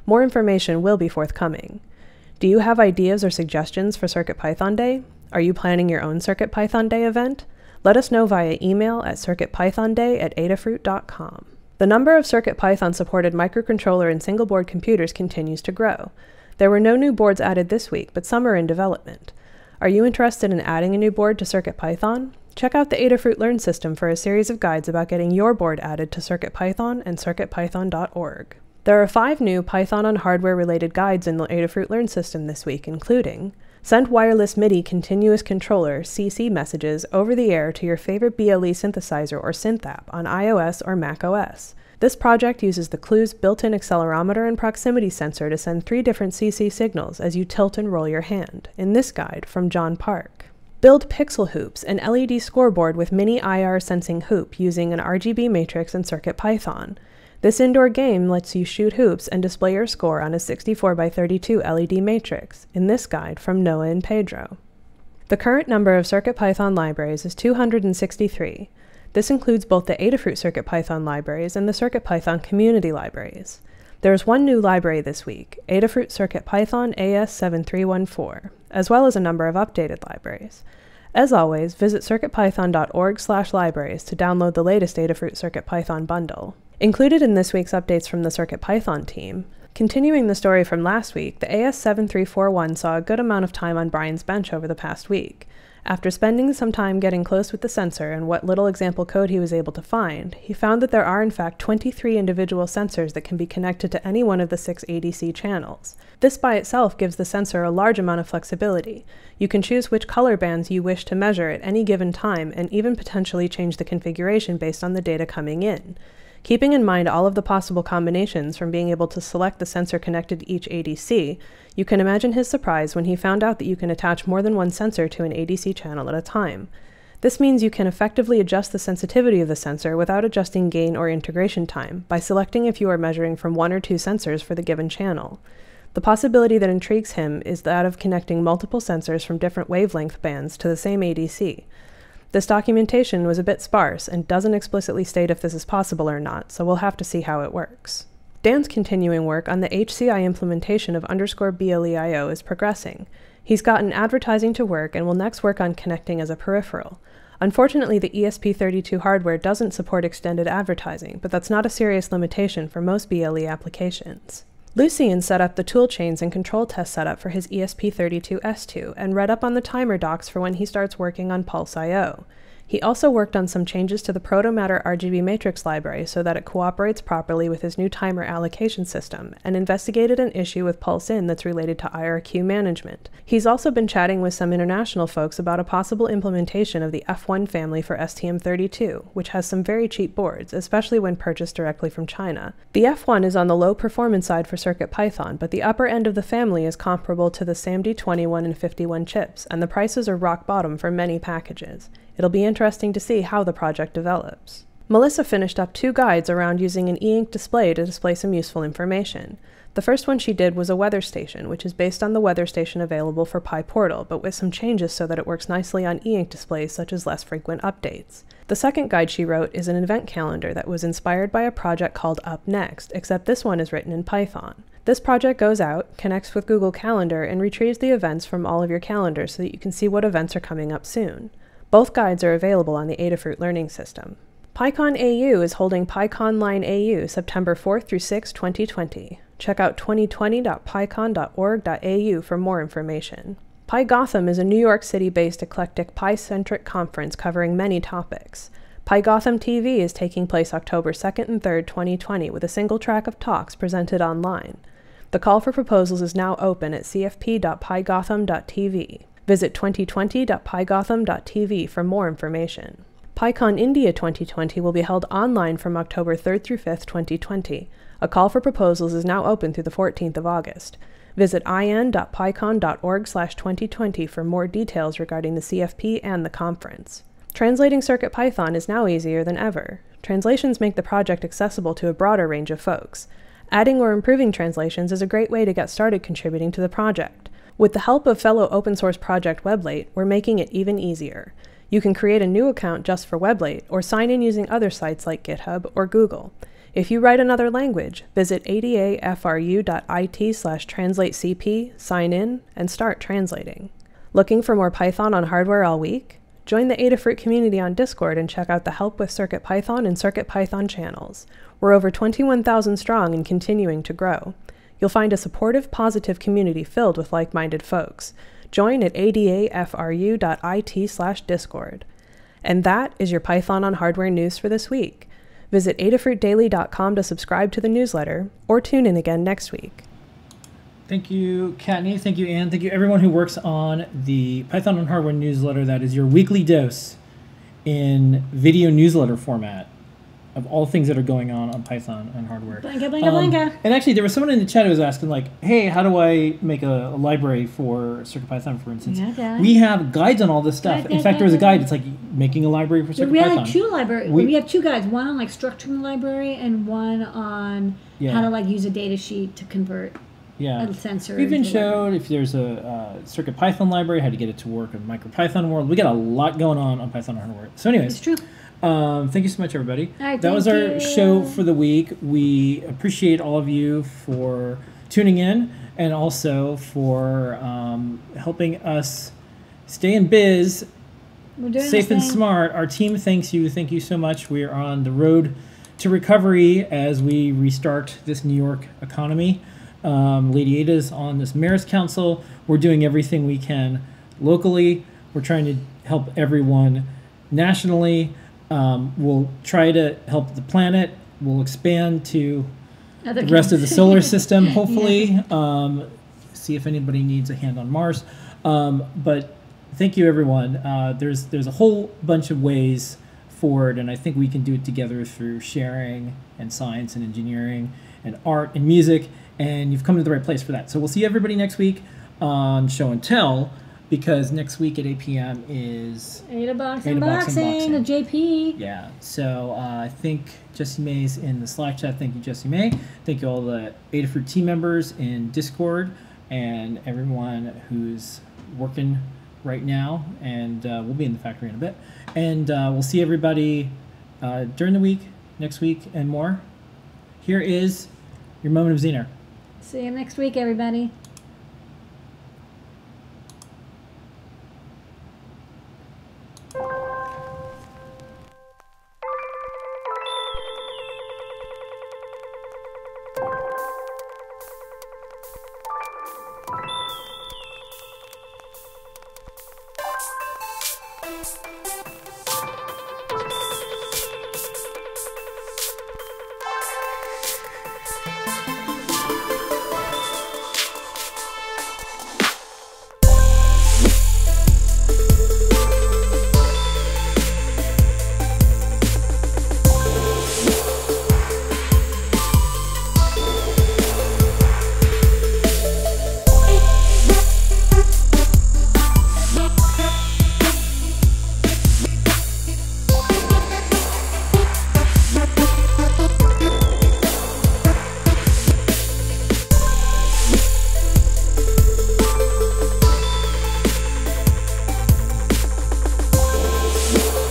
More information will be forthcoming. Do you have ideas or suggestions for CircuitPython Day? Are you planning your own CircuitPython Day event? Let us know via email at circuitpythonday at adafruit.com. The number of CircuitPython supported microcontroller and single board computers continues to grow. There were no new boards added this week, but some are in development. Are you interested in adding a new board to CircuitPython? Check out the Adafruit Learn system for a series of guides about getting your board added to CircuitPython and CircuitPython.org. There are five new Python on hardware related guides in the Adafruit Learn system this week, including Send wireless MIDI continuous controller CC messages over the air to your favorite BLE synthesizer or synth app on iOS or Mac OS. This project uses the Clues built-in accelerometer and proximity sensor to send three different CC signals as you tilt and roll your hand. In this guide from John Park. Build Pixel Hoops, an LED scoreboard with mini IR sensing hoop using an RGB matrix and CircuitPython. This indoor game lets you shoot hoops and display your score on a 64 by 32 LED matrix, in this guide from Noah and Pedro. The current number of CircuitPython libraries is 263. This includes both the Adafruit CircuitPython libraries and the CircuitPython community libraries. There is one new library this week, Adafruit CircuitPython AS7341, as well as a number of updated libraries. As always, visit circuitpython.org/libraries to download the latest Adafruit CircuitPython bundle. Included in this week's updates from the CircuitPython team, continuing the story from last week, the AS7341 saw a good amount of time on Brian's bench over the past week. After spending some time getting close with the sensor and what little example code he was able to find, he found that there are in fact 23 individual sensors that can be connected to any one of the six ADC channels. This by itself gives the sensor a large amount of flexibility. You can choose which color bands you wish to measure at any given time and even potentially change the configuration based on the data coming in. Keeping in mind all of the possible combinations from being able to select the sensor connected to each ADC, you can imagine his surprise when he found out that you can attach more than one sensor to an ADC channel at a time. This means you can effectively adjust the sensitivity of the sensor without adjusting gain or integration time by selecting if you are measuring from one or two sensors for the given channel. The possibility that intrigues him is that of connecting multiple sensors from different wavelength bands to the same ADC, this documentation was a bit sparse and doesn't explicitly state if this is possible or not, so we'll have to see how it works. Dan's continuing work on the HCI implementation of underscore BLEIO is progressing. He's gotten advertising to work and will next work on connecting as a peripheral. Unfortunately, the ESP32 hardware doesn't support extended advertising, but that's not a serious limitation for most BLE applications. Lucian set up the toolchains and control test setup for his ESP32S2 and read up on the timer docs for when he starts working on Pulse I.O. He also worked on some changes to the Protomatter RGB matrix library so that it cooperates properly with his new timer allocation system, and investigated an issue with Pulse-In that's related to IRQ management. He's also been chatting with some international folks about a possible implementation of the F1 family for STM32, which has some very cheap boards, especially when purchased directly from China. The F1 is on the low performance side for CircuitPython, but the upper end of the family is comparable to the SAMD 21 and 51 chips, and the prices are rock bottom for many packages. It'll be interesting to see how the project develops. Melissa finished up two guides around using an e-ink display to display some useful information. The first one she did was a weather station, which is based on the weather station available for PyPortal, but with some changes so that it works nicely on e-ink displays such as less frequent updates. The second guide she wrote is an event calendar that was inspired by a project called Up Next, except this one is written in Python. This project goes out, connects with Google Calendar, and retrieves the events from all of your calendars so that you can see what events are coming up soon. Both guides are available on the Adafruit Learning System. PyCon AU is holding PyCon Line AU September 4th through 6, 2020. Check out 2020.pycon.org.au for more information. PyGotham is a New York City based eclectic Py-centric conference covering many topics. PyGotham TV is taking place October 2nd and 3rd, 2020, with a single track of talks presented online. The call for proposals is now open at cfp.pygotham.tv. Visit 2020.pygotham.tv for more information. PyCon India 2020 will be held online from October 3rd through 5th, 2020. A call for proposals is now open through the 14th of August. Visit in.pycon.org/2020 for more details regarding the CFP and the conference. Translating CircuitPython is now easier than ever. Translations make the project accessible to a broader range of folks. Adding or improving translations is a great way to get started contributing to the project. With the help of fellow open source project Weblate, we're making it even easier. You can create a new account just for Weblate or sign in using other sites like GitHub or Google. If you write another language, visit adafru.it slash translatecp, sign in, and start translating. Looking for more Python on hardware all week? Join the Adafruit community on Discord and check out the Help with CircuitPython and CircuitPython channels. We're over 21,000 strong and continuing to grow. You'll find a supportive, positive community filled with like minded folks. Join at adafru.it slash discord. And that is your Python on Hardware news for this week. Visit adafruitdaily.com to subscribe to the newsletter or tune in again next week. Thank you, Kattni. Thank you, Anne. Thank you, everyone who works on the Python on Hardware newsletter. That is your weekly dose in video newsletter format of all things that are going on on Python and hardware. Blinka, blinka, blinka. And actually, there was someone in the chat who was asking, like, "Hey, how do I make a, a library for CircuitPython, for instance?" Yeah, we have guides on all this stuff. Guide, in guide, fact, there was a guide, guide. It's like making a library for CircuitPython. we have like two library. We- We, have two guides. One on like structuring the library, and one on Yeah. how to like use a data sheet to convert yeah. a sensor. We even into a library. showed if there's a uh, CircuitPython library, how to get it to work in MicroPython world. We got a lot going on on Python and hardware. So, anyways, It's true. Um, thank you so much, everybody. Right, that was our you. show for the week. We appreciate all of you for tuning in and also for um, helping us stay in biz, We're doing safe and smart. Our team thanks you. Thank you so much. We are on the road to recovery as we restart this New York economy. Um, Lady Ada's on this Mayor's Council. We're doing everything we can locally. We're trying to help everyone nationally. Um, we'll try to help the planet. We'll expand to Other the rest of the solar system, hopefully. um, see if anybody needs a hand on Mars. Um, but thank you, everyone. Uh, there's there's a whole bunch of ways forward, and I think we can do it together through sharing and science and engineering and art and music. And you've come to the right place for that. So we'll see everybody next week on Show and Tell, because next week at 8 p.m. is AdaBox Ada Box unboxing, Unboxing. of JP. yeah. So uh, I think Jesse May's in the Slack chat. Thank you, Jesse May. Thank you all the Adafruit team members in Discord and everyone who's working right now. And uh, we'll be in the factory in a bit. And uh, we'll see everybody uh, during the week, next week, and more. Here is your moment of Zener. See you next week, everybody.